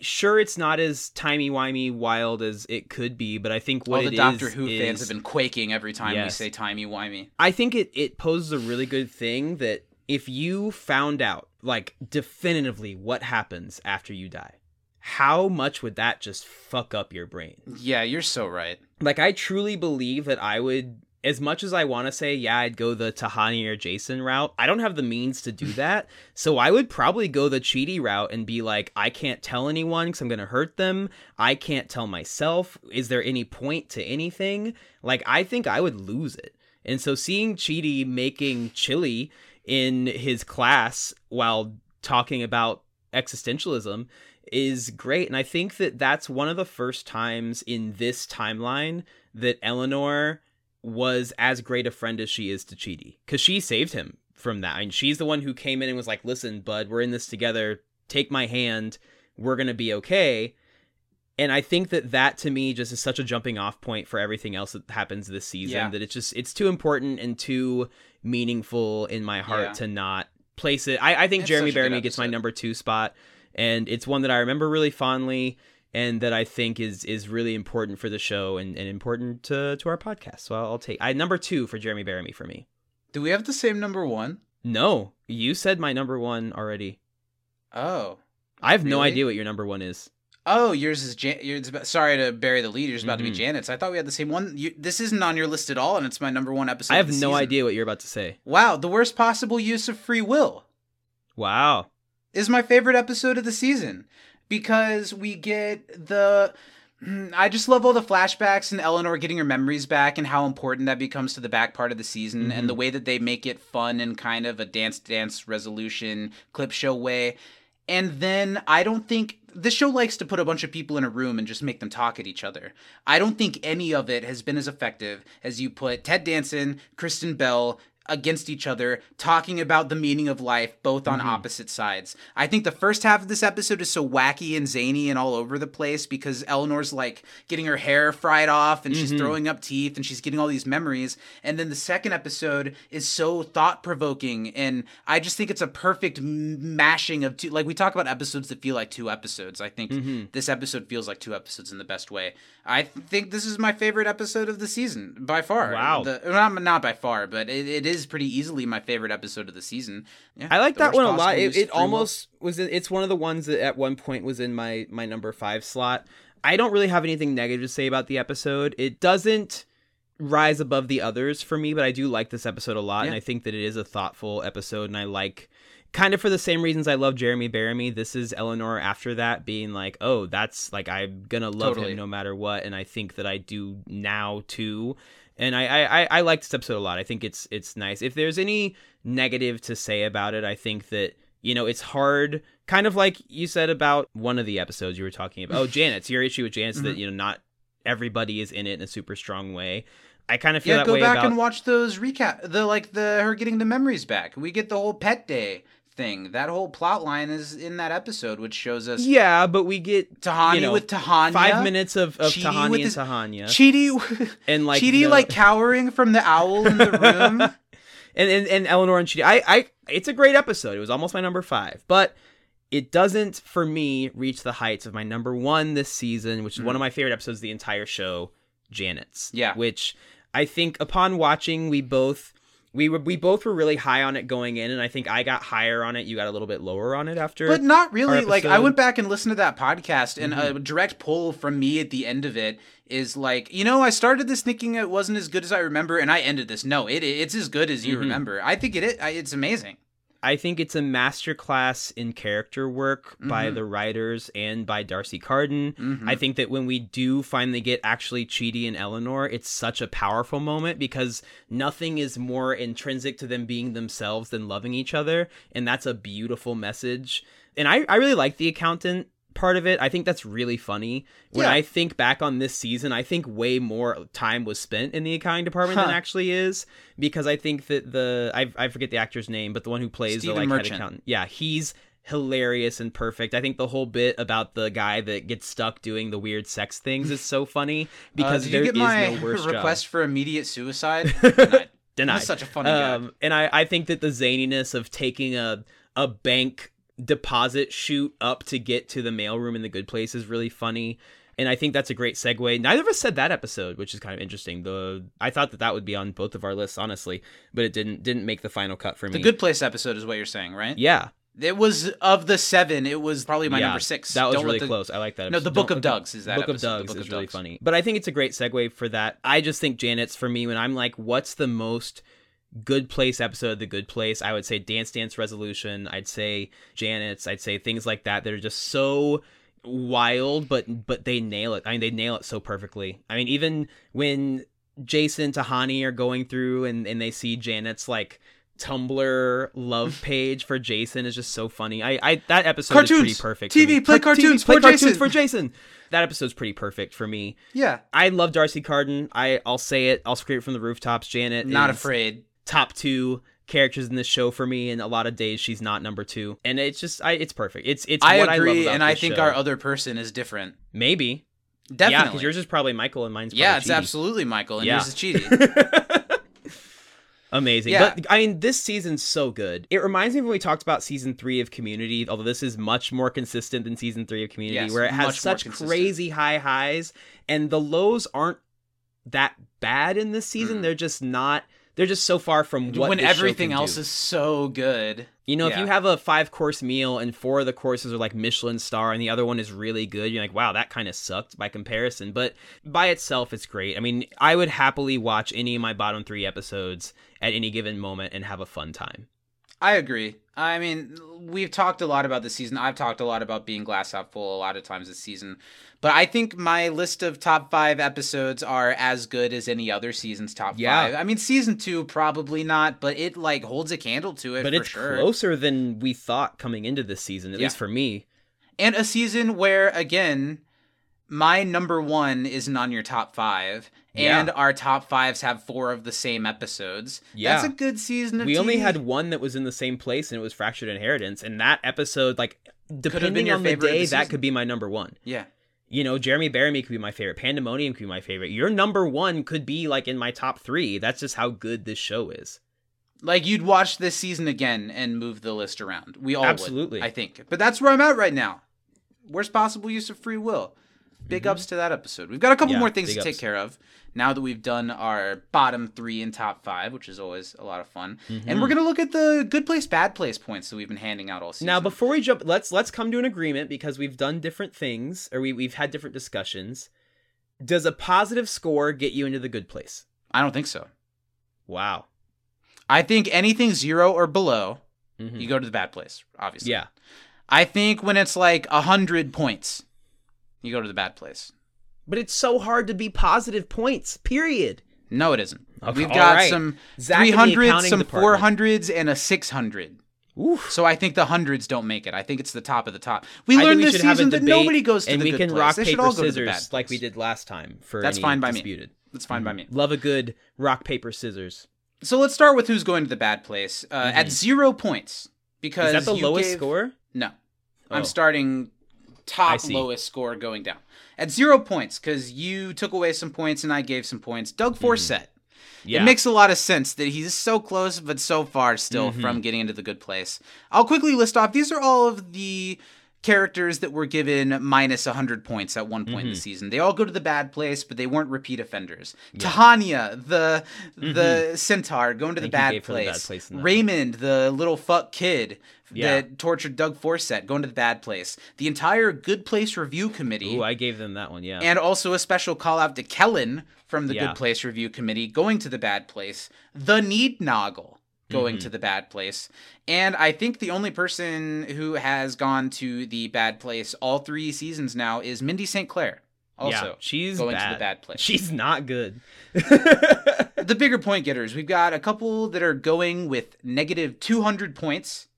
sure it's not as timey wimey wild as it could be, but I think what All it the is Doctor Who fans have been quaking every time we say timey wimey. I think it it poses a really good thing that if you found out like definitively what happens after you die, how much would that just fuck up your brain? Yeah, you're so right. Like I truly believe that I would as much as I want to say, yeah, I'd go the Tahani or Jason route, I don't have the means to do that. so I would probably go the Chidi route and be like, I can't tell anyone because I'm going to hurt them. I can't tell myself. Is there any point to anything? Like, I think I would lose it. And so seeing Chidi making chili in his class while talking about existentialism is great. And I think that that's one of the first times in this timeline that Eleanor was as great a friend as she is to Chidi because she saved him from that. I mean, she's the one who came in and was like, "Listen, bud, we're in this together. Take my hand. We're gonna be okay." And I think that that to me just is such a jumping off point for everything else that happens this season Yeah. that it's just it's too important and too meaningful in my heart Yeah. to not place it. I, I think It's Jeremy a gets my number two spot, and it's one that I remember really fondly and that I think is is really important for the show and, and important to, to our podcast. So I'll, I'll take I number two for Jeremy Bearimy for me. Do we have the same number one? No, you said my number one already. Oh. I have no idea what your number one is. Oh, yours is Jan- yours about, sorry to bury the lead. Yours about to be Mhm. Janet's. I thought we had the same one. You, this isn't on your list at all, and it's my number one episode. I have no season. idea what you're about to say. Wow, the worst possible use of free will Wow. is my favorite episode of the season because we get the. I just love all the flashbacks and Eleanor getting her memories back and how important that becomes to the back part of the season Mhm. and the way that they make it fun and kind of a dance dance resolution clip show way. And then I don't think this show likes to put a bunch of people in a room and just make them talk at each other. I don't think any of it has been as effective as you put Ted Danson, Kristen Bell against each other talking about the meaning of life both on mm-hmm. opposite sides. I think the first half of this episode is so wacky and zany and all over the place because Eleanor's like getting her hair fried off and she's mm-hmm. throwing up teeth and she's getting all these memories and then the second episode is so thought-provoking and I just think it's a perfect m- mashing of two like we talk about episodes that feel like two episodes. I think mm-hmm. this episode feels like two episodes in the best way. I think this is my favorite episode of the season by far. Wow. The, not, not by far, but it, it is pretty easily my favorite episode of the season. Yeah, I like that one a lot. It, it almost was. in- It's one of the ones that at one point was in my my number five slot. I don't really have anything negative to say about the episode. It doesn't rise above the others for me, but I do like this episode a lot, and I think that it is a thoughtful episode, and I like. Kind of for the same reasons I love Jeremy Bearimy. This is Eleanor after that being like, oh, that's like I'm gonna love Totally. him no matter what, and I think that I do now too. And I, I, I- I like this episode a lot. I think it's it's nice. If there's any negative to say about it, I think that you know it's hard. Kind of like you said about one of the episodes you were talking about. Oh, Janet's your issue with Janet's Mm-hmm. that you know not everybody is in it in a super strong way. I kind of feel Yeah, that go way back about and watch those recap. The like the her getting the memories back. We get the whole pet day thing. That whole plot line is in that episode, which shows us yeah, but we get Tahani you know, with Tahania. five minutes of, of Chidi Tahani and his- Tahania, Chidi, and like Chidi the- like cowering from the owl in the room. and, and and Eleanor and Chidi. I I it's a great episode. It was almost my number five, but it doesn't for me reach the heights of my number one this season, which is one Mm. of my favorite episodes of the entire show, Janet's. Yeah. Which I think upon watching, we both we were we both were really high on it going in, and I think I got higher on it. You got a little bit lower on it after. But not really. Like I. Mm-hmm. went back and listened to that podcast, and a direct pull from me at the end of it is like, you know, I started this thinking it wasn't as good as I remember, and I ended this. No, it it's as good as you Mhm. remember. I think it, it it's amazing. I think it's a masterclass in character work by Mhm. the writers and by D'Arcy Carden. Mhm. I think that when we do finally get actually Chidi and Eleanor, it's such a powerful moment because nothing is more intrinsic to them being themselves than loving each other. And that's a beautiful message. And I, I really like the accountant part of it. I think that's really funny. When Yeah. I think back on this season, I think way more time was spent in the accounting department Huh. than actually is because I think that the I, I forget the actor's name, but the one who plays Stephen the like Merchant. head accountant. Yeah, he's hilarious and perfect. I think the whole bit about the guy that gets stuck doing the weird sex things is so funny because uh, there is no worse request job. for immediate suicide? Denied. Denied. That's such a funny guy. Um, and I, I think that the zaniness of taking a a bank deposit shoot up to get to the mailroom in the good place is really funny. And I think that's a great segue. Neither of us said that episode, which is kind of interesting. The I thought that that would be on both of our lists, honestly, but it didn't didn't make the final cut for me. The Good Place episode is what you're saying, right? yeah, It was of the seven. It was probably my yeah, number six. That was Don't really the- close. I like that. No, the Book Don't of Doug's is that Book episode, of The Book is of really funny. But I think it's a great segue for that. I just think Janet's for me when I'm like, what's the most good place episode of the good place? I would say Dance Dance Resolution. I'd say Janet's. I'd say things like that that are just so wild, but but they nail it. I mean, they nail it so perfectly. I mean, even when Jason Tahani are going through and, and they see Janet's like Tumblr love page for Jason is just so funny. I, I that episode is pretty perfect. TV, play Car- cartoons play for cartoons Jason. for Jason. That episode's pretty perfect for me. Yeah. I love D'Arcy Carden. I I'll say it. I'll scream it from the rooftops. Janet, Not is afraid. Top two characters in this show for me, and a lot of days she's not number two, and it's just I it's perfect. It's it's I what I love agree, about and I think show. our other person is different. maybe yeah Definitely. because yours is probably Michael and mine's yeah, it's Chidi. absolutely Michael, and Yeah. yours is Chidi. Amazing. Yeah. But I mean, this season's so good. It reminds me of when we talked about season three of Community, although this is much more consistent than season three of Community, Yes, where it has such crazy high highs and the lows aren't that bad in this season. Mm. They're just not. They're just so far from what when everything else do. is so good. You know, if you have a five course meal and four of the courses are like Michelin star and the other one is really good, you're like, wow, that kind of sucked by comparison. But by itself, it's great. I mean, I would happily watch any of my bottom three episodes at any given moment and have a fun time. I agree. I mean, we've talked a lot about this season. I've talked a lot about being glass half full a lot of times this season. But I think my list of top five episodes are as good as any other season's top Yeah. five. I mean, season two probably not, but it like holds a candle to it But it's sure. closer than we thought coming into this season, at Yeah. least for me. And a season where again, my number one isn't on your top five, and Yeah. our top fives have four of the same episodes. Yeah. That's a good season of We only had one that was in the same place and it was Fractured Inheritance. And that episode, like, depending on the day, the that could be my number one. yeah. You know, Jeremy Bearimy could be my favorite. Pandemonium could be my favorite. Your number one could be like in my top three. That's just how good this show is. Like you'd watch this season again and move the list around. We all Absolutely. would, I think. But that's where I'm at right now. Worst possible use of free will. Big ups to that episode. We've got a couple Mm-hmm. Yeah, more things to take care of now that we've done our bottom three and top five, which is always a lot of fun. And Mhm. we're gonna look at the good place, bad place points that we've been handing out all season. Now, before we jump, let's let's come to an agreement because we've done different things or we we've had different discussions. Does a positive score get you into the good place? I don't think so. Wow. I think anything zero or below, Mhm. you go to the bad place. Obviously. Yeah. I think when it's like a hundred points, you go to the bad place. But it's so hard to be positive points. Period. No, it isn't. Okay, We've got right. some Zach 300s, some department. 400s, and a 600. Oof. So I think the hundreds don't make it. I think it's the top of the top. We learned we this season that nobody goes to and the we good can place. rock They should paper all go to the bad scissors like we did last time for That's fine by me. That's fine by me. Love a good rock paper scissors. So let's start with who's going to the bad place uh, at zero points because Mm-hmm. Is that the lowest gave- score? No, Oh. I'm starting top lowest score going down at zero points because you took away some points and I gave some points. Doug Mm-hmm. Forcett. Yeah. It makes a lot of sense that he's so close, but so far still Mm-hmm. from getting into the good place. I'll quickly list off these are all of the characters that were given minus 100 points at one point in the Mm-hmm. season. They all go to the bad place, but they weren't repeat offenders. Tahania, the the centaur, going to the Mm-hmm. bad you the bad place. place in that one. Raymond, the little fuck kid Yeah. that tortured Doug Forcett, going to the bad place. The entire good place review committee Ooh, I gave them that one. Yeah. and also a special call out to Kellen from the Yeah. Good Place Review Committee going to the bad place, the Need Noggle going Mm-hmm. to the bad place, and I think the only person who has gone to the bad place all three seasons now is Mindy St. Clair. Also, yeah, she's going bad. to the bad place. She's not good. the bigger point getters, we've got a couple that are going with negative 200 points,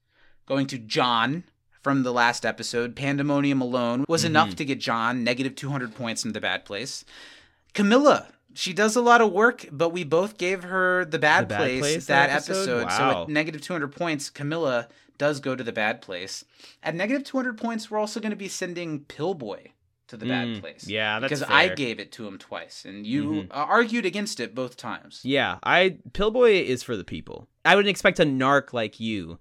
going to John from the last episode. Pandemonium alone was Mm-hmm. enough to get John negative 200 points into the bad place. Camilla, she does a lot of work, but we both gave her the bad, The Bad place, Place that episode. episode? So Wow. at negative 200 points, Camilla does go to the bad place. At negative 200 points, we're also going to be sending Pillboi to the bad Mm, place. yeah, that's because I gave it to him twice, and you Mhm. uh, argued against it both times. Yeah, I Pillboi is for the people. I wouldn't expect a narc like you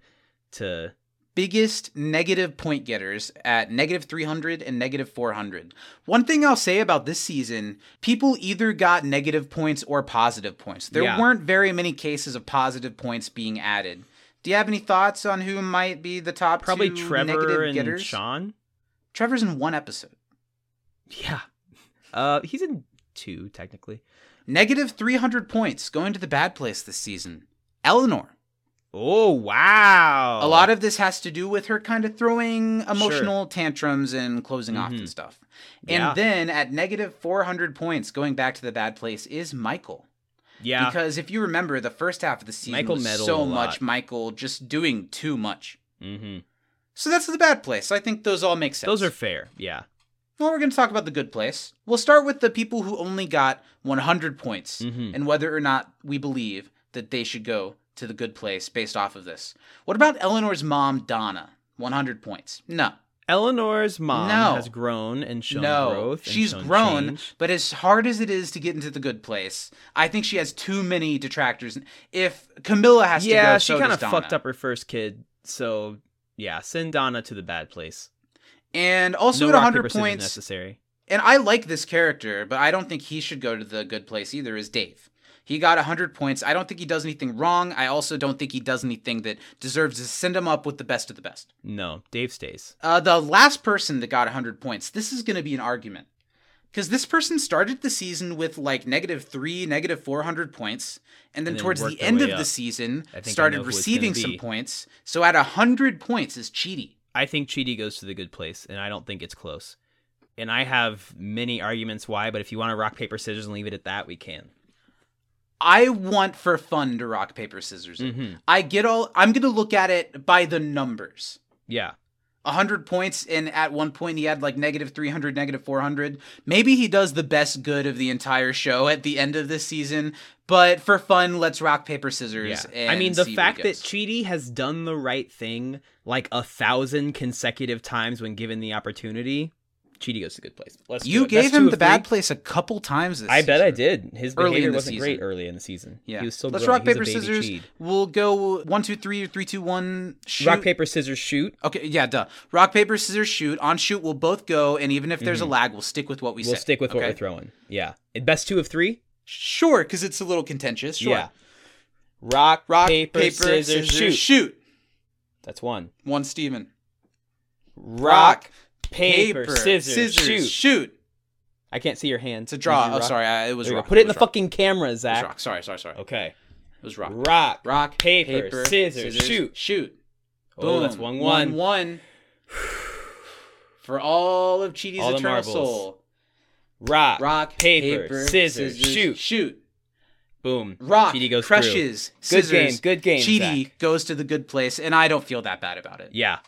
to. Biggest negative point getters at negative 300 and negative 400. One thing I'll say about this season, people either got negative points or positive points. There Yeah. weren't very many cases of positive points being added. Do you have any thoughts on who might be the top Probably two Trevor negative and getters? Shawn. Trevor's in one episode. Yeah. Uh, he's in two technically. Negative 300 points going to the bad place this season. Eleanor. Oh wow! A lot of this has to do with her kind of throwing emotional tantrums and closing off and stuff. And Yeah. then at negative 400 points, going back to the bad place, is Michael. yeah. Because if you remember, the first half of the season Michael was so much. Michael just doing too much. mm-hmm. So that's the bad place. I think those all make sense. Those are fair. Yeah. Well, we're going to talk about the good place. We'll start with the people who only got 100 points Mhm. and whether or not we believe that they should go to the good place based off of this. What about Eleanor's mom, Donna? 100 points. No. Eleanor's mom No. has grown and shown no. growth. She's shown grown, change. but as hard as it is to get into the good place, I think she has too many detractors. If Kamilah has to go, Yeah, she so kind of fucked up her first kid. So yeah, send Donna to the bad place. And also no at rock 100 paper scissors points, necessary. and I like this character, but I don't think he should go to the good place either, is Dave. He got 100 points. I don't think he does anything wrong. I also don't think he does anything that deserves to send him up with the best of the best. No, Dave stays. Uh, the last person that got 100 points, this is going to be an argument. Because this person started the season with like negative three, negative 400 points. And then And then towards the end of the season, I think I started know who it's receiving some points. So at 100 points is Chidi. I think Chidi goes to the good place, and I don't think it's close. And I have many arguments why, but if you want to rock paper scissors and leave it at that, we can. I want for fun to rock, paper, scissors. Mhm. I get all, I'm going to look at it by the numbers. Yeah, 100 points, and at one point he had like negative 300, negative 400. Maybe he does the best good of the entire show at the end of this season, but for fun, let's rock, paper, scissors. yeah. I mean, the fact that goes. Has done the right thing like a thousand consecutive times when given the opportunity, Chidi goes to good place. Let's You gave him the bad place a couple times this I bet I did. His Early in behavior the wasn't great season. early in the season. Yeah. he was still Let's growing. rock, paper, scissors. Cheed. We'll go one, two, three, three, two, one, shoot. Rock paper scissors shoot. Okay, yeah, duh. Rock, paper, scissors, shoot. On shoot, we'll both go, and even if there's a lag, we'll stick with what we Mm-hmm. We'll say. stick with what okay? we're throwing. Yeah, best two of three. Sure, because it's a little contentious. Sure. Yeah. Rock, Rock, paper, scissors, shoot. shoot. That's one. One, Stephen. Rock, paper, scissors, shoot. shoot. I can't see your hand. It's a draw. Oh, sorry, I, it was There you go. rock. Put it in the rock. fucking camera, It Zach. rock. Sorry, sorry, sorry. Okay. It was rock. Rock, Rock, paper, scissors, shoot. shoot. Oh, that's Boom. one one. One, one. For all of Chidi's All eternal soul. Rock, Rock, paper, scissors, shoot. shoot. Boom. Rock Chidi goes through. crushes. Good game, good game, Chidi Zach. goes to the good place, and I don't feel that bad about it. Yeah.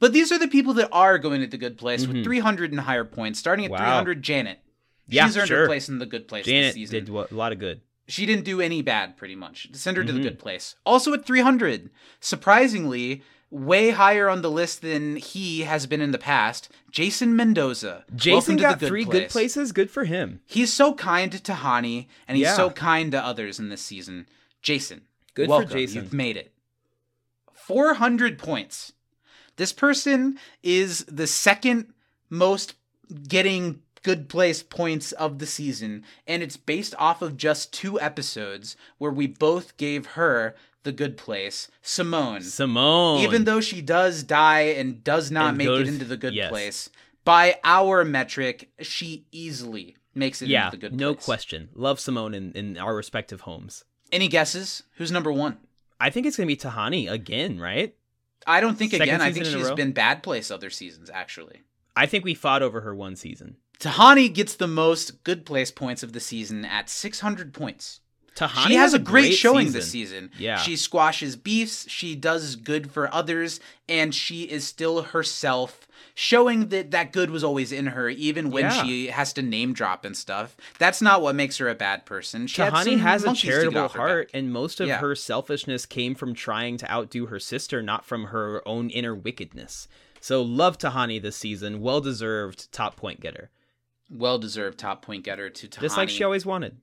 But these are the people that are going to the good place Mhm. with 300 and higher points. Starting at Wow. 300, Janet. Yeah, She's earned sure. her place in the good place this Janet did a lot of good. She didn't do any bad, pretty much. Send her to the Mhm. good place. Also at 300, surprisingly, way higher on the list than he has been in the past. Jason Mendoza. Jason got the good three place. good places. Good for him. He's so kind to Hani, and he's Yeah. so kind to others in this season. Jason, Good for welcome. Jason. You've made it. 400 points. This person is the second most getting good place points of the season, and it's based off of just two episodes where we both gave her the good place. Simone. Simone. Even though she does die and does not And make goes- it into the good yes. place, by our metric, she easily makes it yeah, into the good no place. No question. Love Simone in, in our respective homes. Any guesses? Who's number one? I think it's gonna be Tahani again, right? I don't think Second again. I think she's been bad place other seasons actually. I think we fought over her one season. Tahani gets the most good place points of the season at 600 points. Tahani she has, a great, great, showing season. this season. Yeah. She squashes beefs, she does good for others, and she is still herself, showing that that good was always in her, even when Yeah. she has to name drop and stuff. That's not what makes her a bad person. She Tahani has a monkeys to get charitable heart, and most of Yeah. her selfishness came from trying to outdo her sister, not from her own inner wickedness. So love Tahani this season. Well deserved top point getter. Well deserved top point getter to Tahani. Just like she always wanted.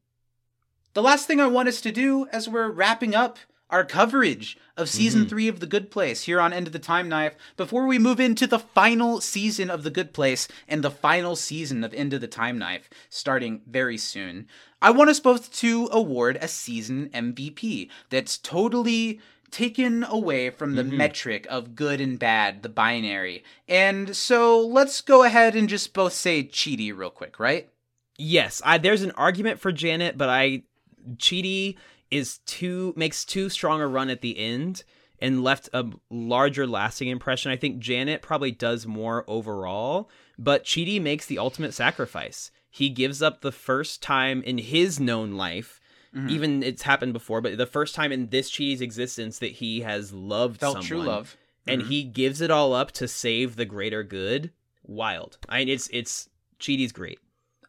The last thing I want us to do as we're wrapping up our coverage of season Mhm. three of The Good Place here on Into the Time Knife, before we move into the final season of The Good Place and the final season of Into the Time Knife starting very soon, I want us both to award a season MVP that's totally taken away from the Mhm. metric of good and bad, the binary. And so let's go ahead and just both say Chidi real quick, right? Yes, I, there's an argument for Janet, but I Chidi is too makes too strong a run at the end and left a larger lasting impression. I think Janet probably does more overall, but Chidi makes the ultimate sacrifice. He gives up the first time in his known life. Mhm. Even it's happened before, but the first time in this Chidi's existence that he has loved Felt someone, true love. and Mhm. he gives it all up to save the greater good. Wild. I mean, it's it's Chidi's great.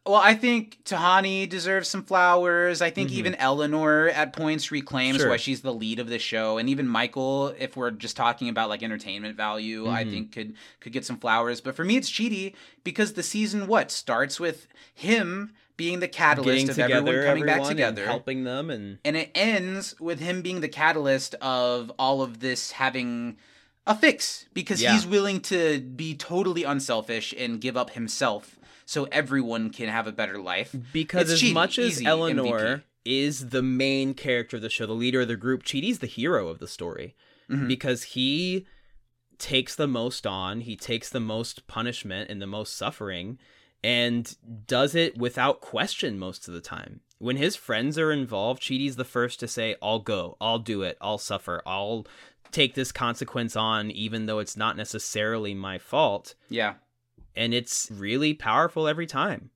Well, I think Tahani deserves some flowers. I think Mhm. even Eleanor at points reclaims Sure. why she's the lead of the show, and even Michael, if we're just talking about like entertainment value, I Mhm. think could could get some flowers. But for me, it's Chidi because the season what starts with him being the catalyst Getting of together, everyone coming back together, and helping them, and and it ends with him being the catalyst of all of this having a fix because Yeah. he's willing to be totally unselfish and give up himself so everyone can have a better life. because It's as much as Eleanor MVP. is the main character of the show, the leader of the group, Chidi's the hero of the story Mhm. because he takes the most on, he takes the most punishment and the most suffering, and does it without question most of the time. When his friends are involved, Chidi's the first to say, "I'll go, I'll do it, I'll suffer, I'll." Take this consequence on, even though it's not necessarily my fault. Yeah. And it's really powerful every time.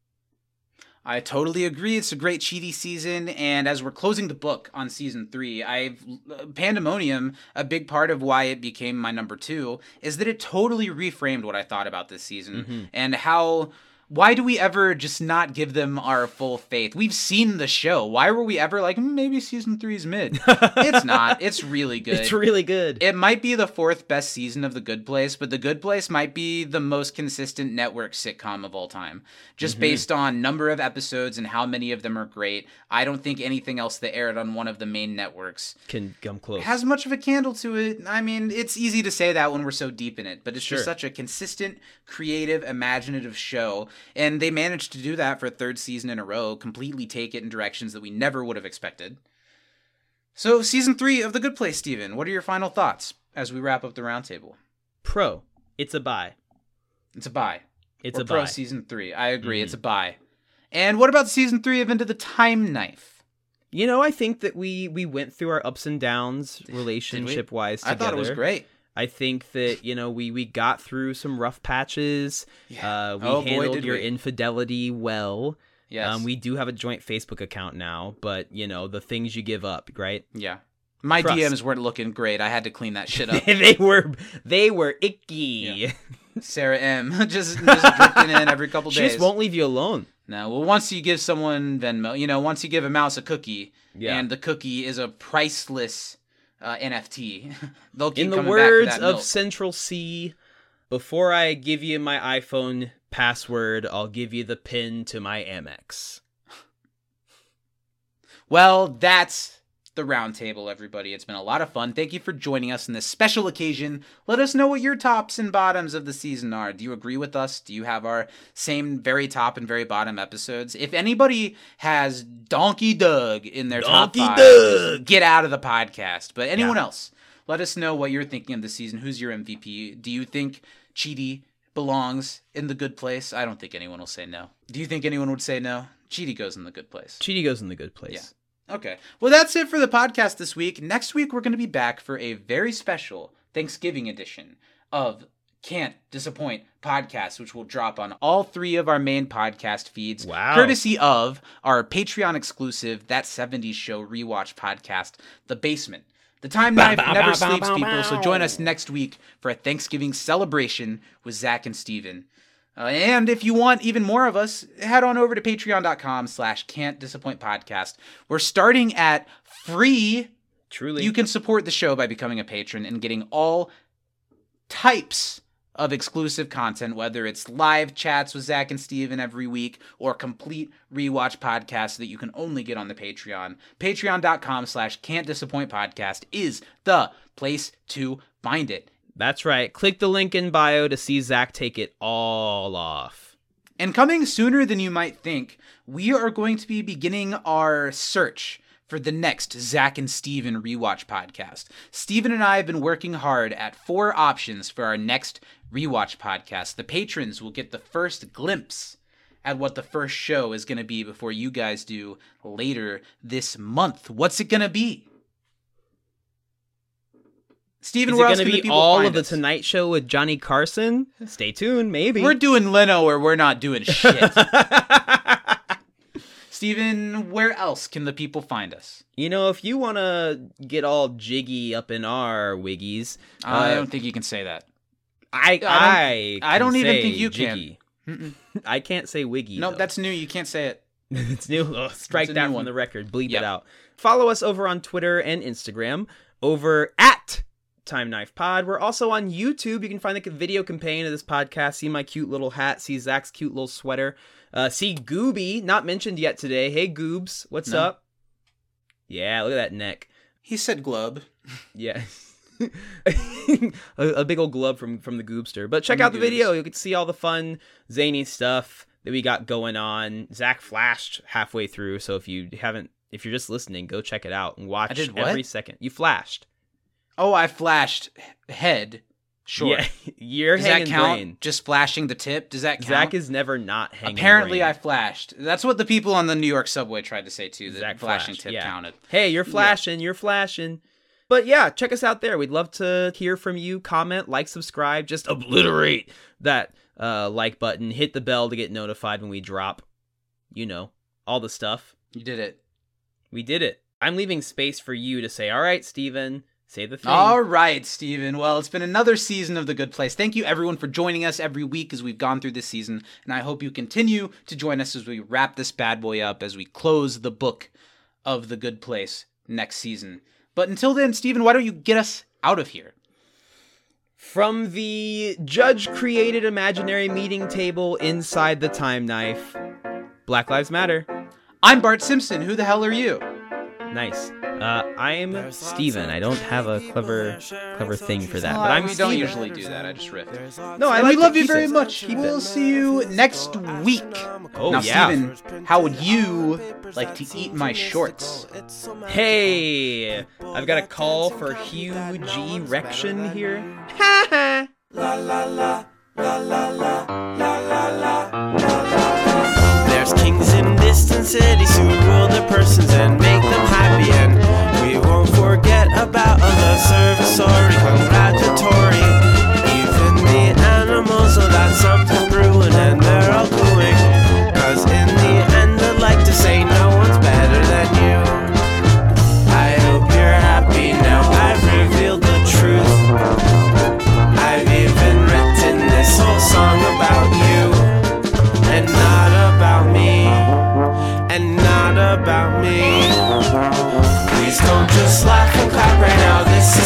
I totally agree. It's a great Chidi season, and as we're closing the book on season three, I've Pandemonium. A big part of why it became my number two is that it totally reframed what I thought about this season Mhm. and how. Why do we ever just not give them our full faith? We've seen the show. Why were we ever like "Mm, maybe season three's mid? it's not. It's really good. It's really good. It might be the fourth best season of The Good Place, but The Good Place might be the most consistent network sitcom of all time. Just Mhm. based on number of episodes and how many of them are great. I don't think anything else that aired on one of the main networks Can come close. has much of a candle to it. I mean, it's easy to say that when we're so deep in it, but it's Sure. just such a consistent, creative, imaginative show. And they managed to do that for a third season in a row, completely take it in directions that we never would have expected. So, season three of The Good Place, Stephen, what are your final thoughts as we wrap up the roundtable? Pro. It's a buy. It's a buy. It's We're a pro buy. season three. I agree. Mhm. It's a buy. And what about season three of Into the Time Knife? You know, I think that we we went through our ups and downs relationship wise Together. I thought it was great. I think that you know we we got through some rough patches. Uh, we Oh, boy, handled did your we. infidelity well. Yes. Um, we do have a joint Facebook account now, but you know the things you give up, right? yeah. My Trust. DMs weren't looking great. I had to clean that shit up. they were they were icky. Sarah M. just just drifting in every couple she days. just won't leave you alone. No, well, once you give someone Venmo, you know, once you give a mouse a cookie, Yeah. and the cookie is a priceless uh, NFT. They'll keep In the words of. Central C, before I give you my iPhone password, I'll give you the pin to my Amex. Well, that's the roundtable, everybody. It's been a lot of fun. Thank you for joining us in this special occasion. Let us know what your tops and bottoms of the season are. Do you agree with us? Do you have our same very top and very bottom episodes? If anybody has Donkey Doug in their Donkey top five, Doug! get out of the podcast. But anyone else, let us know what you're thinking of the season. Who's your MVP? Do you think Chidi belongs in the good place? I don't think anyone will say no. Do you think anyone would say no? Chidi goes in the good place. Chidi goes in the good place. Yeah. Okay. Well, that's it for the podcast this week. Next week, we're going to be back for a very special Thanksgiving edition of Can't Disappoint podcast, which will drop on all three of our main podcast feeds. Wow. Courtesy of our Patreon exclusive That 70s Show rewatch podcast, The Basement. The Time Knife bow, never bow, sleeps, bow, people, so join us next week for a Thanksgiving celebration with Zach and Stephen. Uh, and if you want even more of us, head on over to patreon.com slash can't disappoint podcast. We're starting at free. Truly. You can support the show by becoming a patron and getting all types of exclusive content, whether it's live chats with Zach and Stephen every week or complete rewatch podcasts that you can only get on the Patreon. Patreon.com slash can't disappoint podcast is the place to find it. That's right. Click the link in bio to see Zach take it all off. And coming sooner than you might think, we are going to be beginning our search for the next Zach and Stephen rewatch podcast. Stephen and I have been working hard at four options for our next rewatch podcast. The patrons will get the first glimpse at what the first show is going to be before you guys do later this month. What's it going to be? Stephen, Is where it else going to can be all of the? Tonight Show with Johnny Carson? Stay tuned, maybe. We're doing Leno or we're not doing shit. Stephen, where else can the people find us? you know, if you want to get all jiggy up in our wiggies, I uh, don't think you can say that. I I I don't can even think you can. jiggy. Mm-mm. I can't say wiggy. No, though. that's new. You can't say it. it's new. Ugh, strike that new from one. the record. Bleep Yep. it out. Follow us over on Twitter and Instagram over at Time Knife Pod. We're also on YouTube. You can find the video campaign of this podcast. See my cute little hat. See Zach's cute little sweater. Uh, see Gooby, not mentioned yet today. Hey Goobs, what's No. up? Yeah, look at that neck. He said glub. Yeah. a, a big old glove from from the Goobster. But check From the out the Goobs. video. You can see all the fun zany stuff that we got going on. Zach flashed halfway through, so if you haven't if you're just listening, go check it out and watch every second. You flashed. Oh, I flashed head. Sure. Yeah, you're Does that hanging count? brain. Just flashing the tip? Does that count? Zach is never not hanging. Apparently, brain. I flashed. That's what the people on the New York subway tried to say too. That Zach flashing flashed, tip yeah. counted. Hey, you're flashing, you're flashing. But yeah, check us out there. We'd love to hear from you. Comment, like, subscribe. Just obliterate that uh, like button. Hit the bell to get notified when we drop. You know, all the stuff. You did it. We did it. I'm leaving space for you to say, all right, Stephen, say the thing. All right, Stephen. Well, it's been another season of The Good Place. Thank you, everyone, for joining us every week as we've gone through this season. And I hope you continue to join us as we wrap this bad boy up, as we close the book of The Good Place next season. But until then, Stephen, why don't you get us out of here? From the judge created imaginary meeting table inside the time knife, Black Lives Matter. I'm Bart Simpson. Who the hell are you? Nice. Uh, I'm Stephen. I don't have a clever, clever thing for that, but I'm we don't Stephen. usually do that. I just riff. No, I and like we love you very it. much. Keep we'll it. see you next week. Oh now, yeah. Stephen, how would you like to eat my shorts? Hey, I've got a call for Hugh G. Rection here. There's kings in distant cities who rule their persons and make them happy, and we won't forget about the servicery congratulatory. Even the animals know that something's brewing and they're all cooing. Cause in the end, I'd like to say no one's better than you. I hope you're happy now, I've revealed the truth. I've even written this whole song about you and not about me, and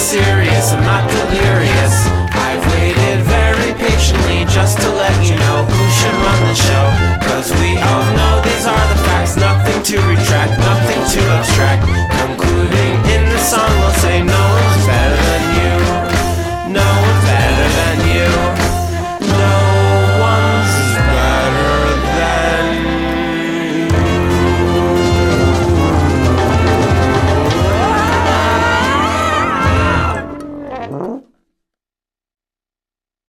serious, I'm not delirious. I've waited very patiently just to let you know who should run the show. Cause we all know these are the facts, nothing to retract, nothing to abstract.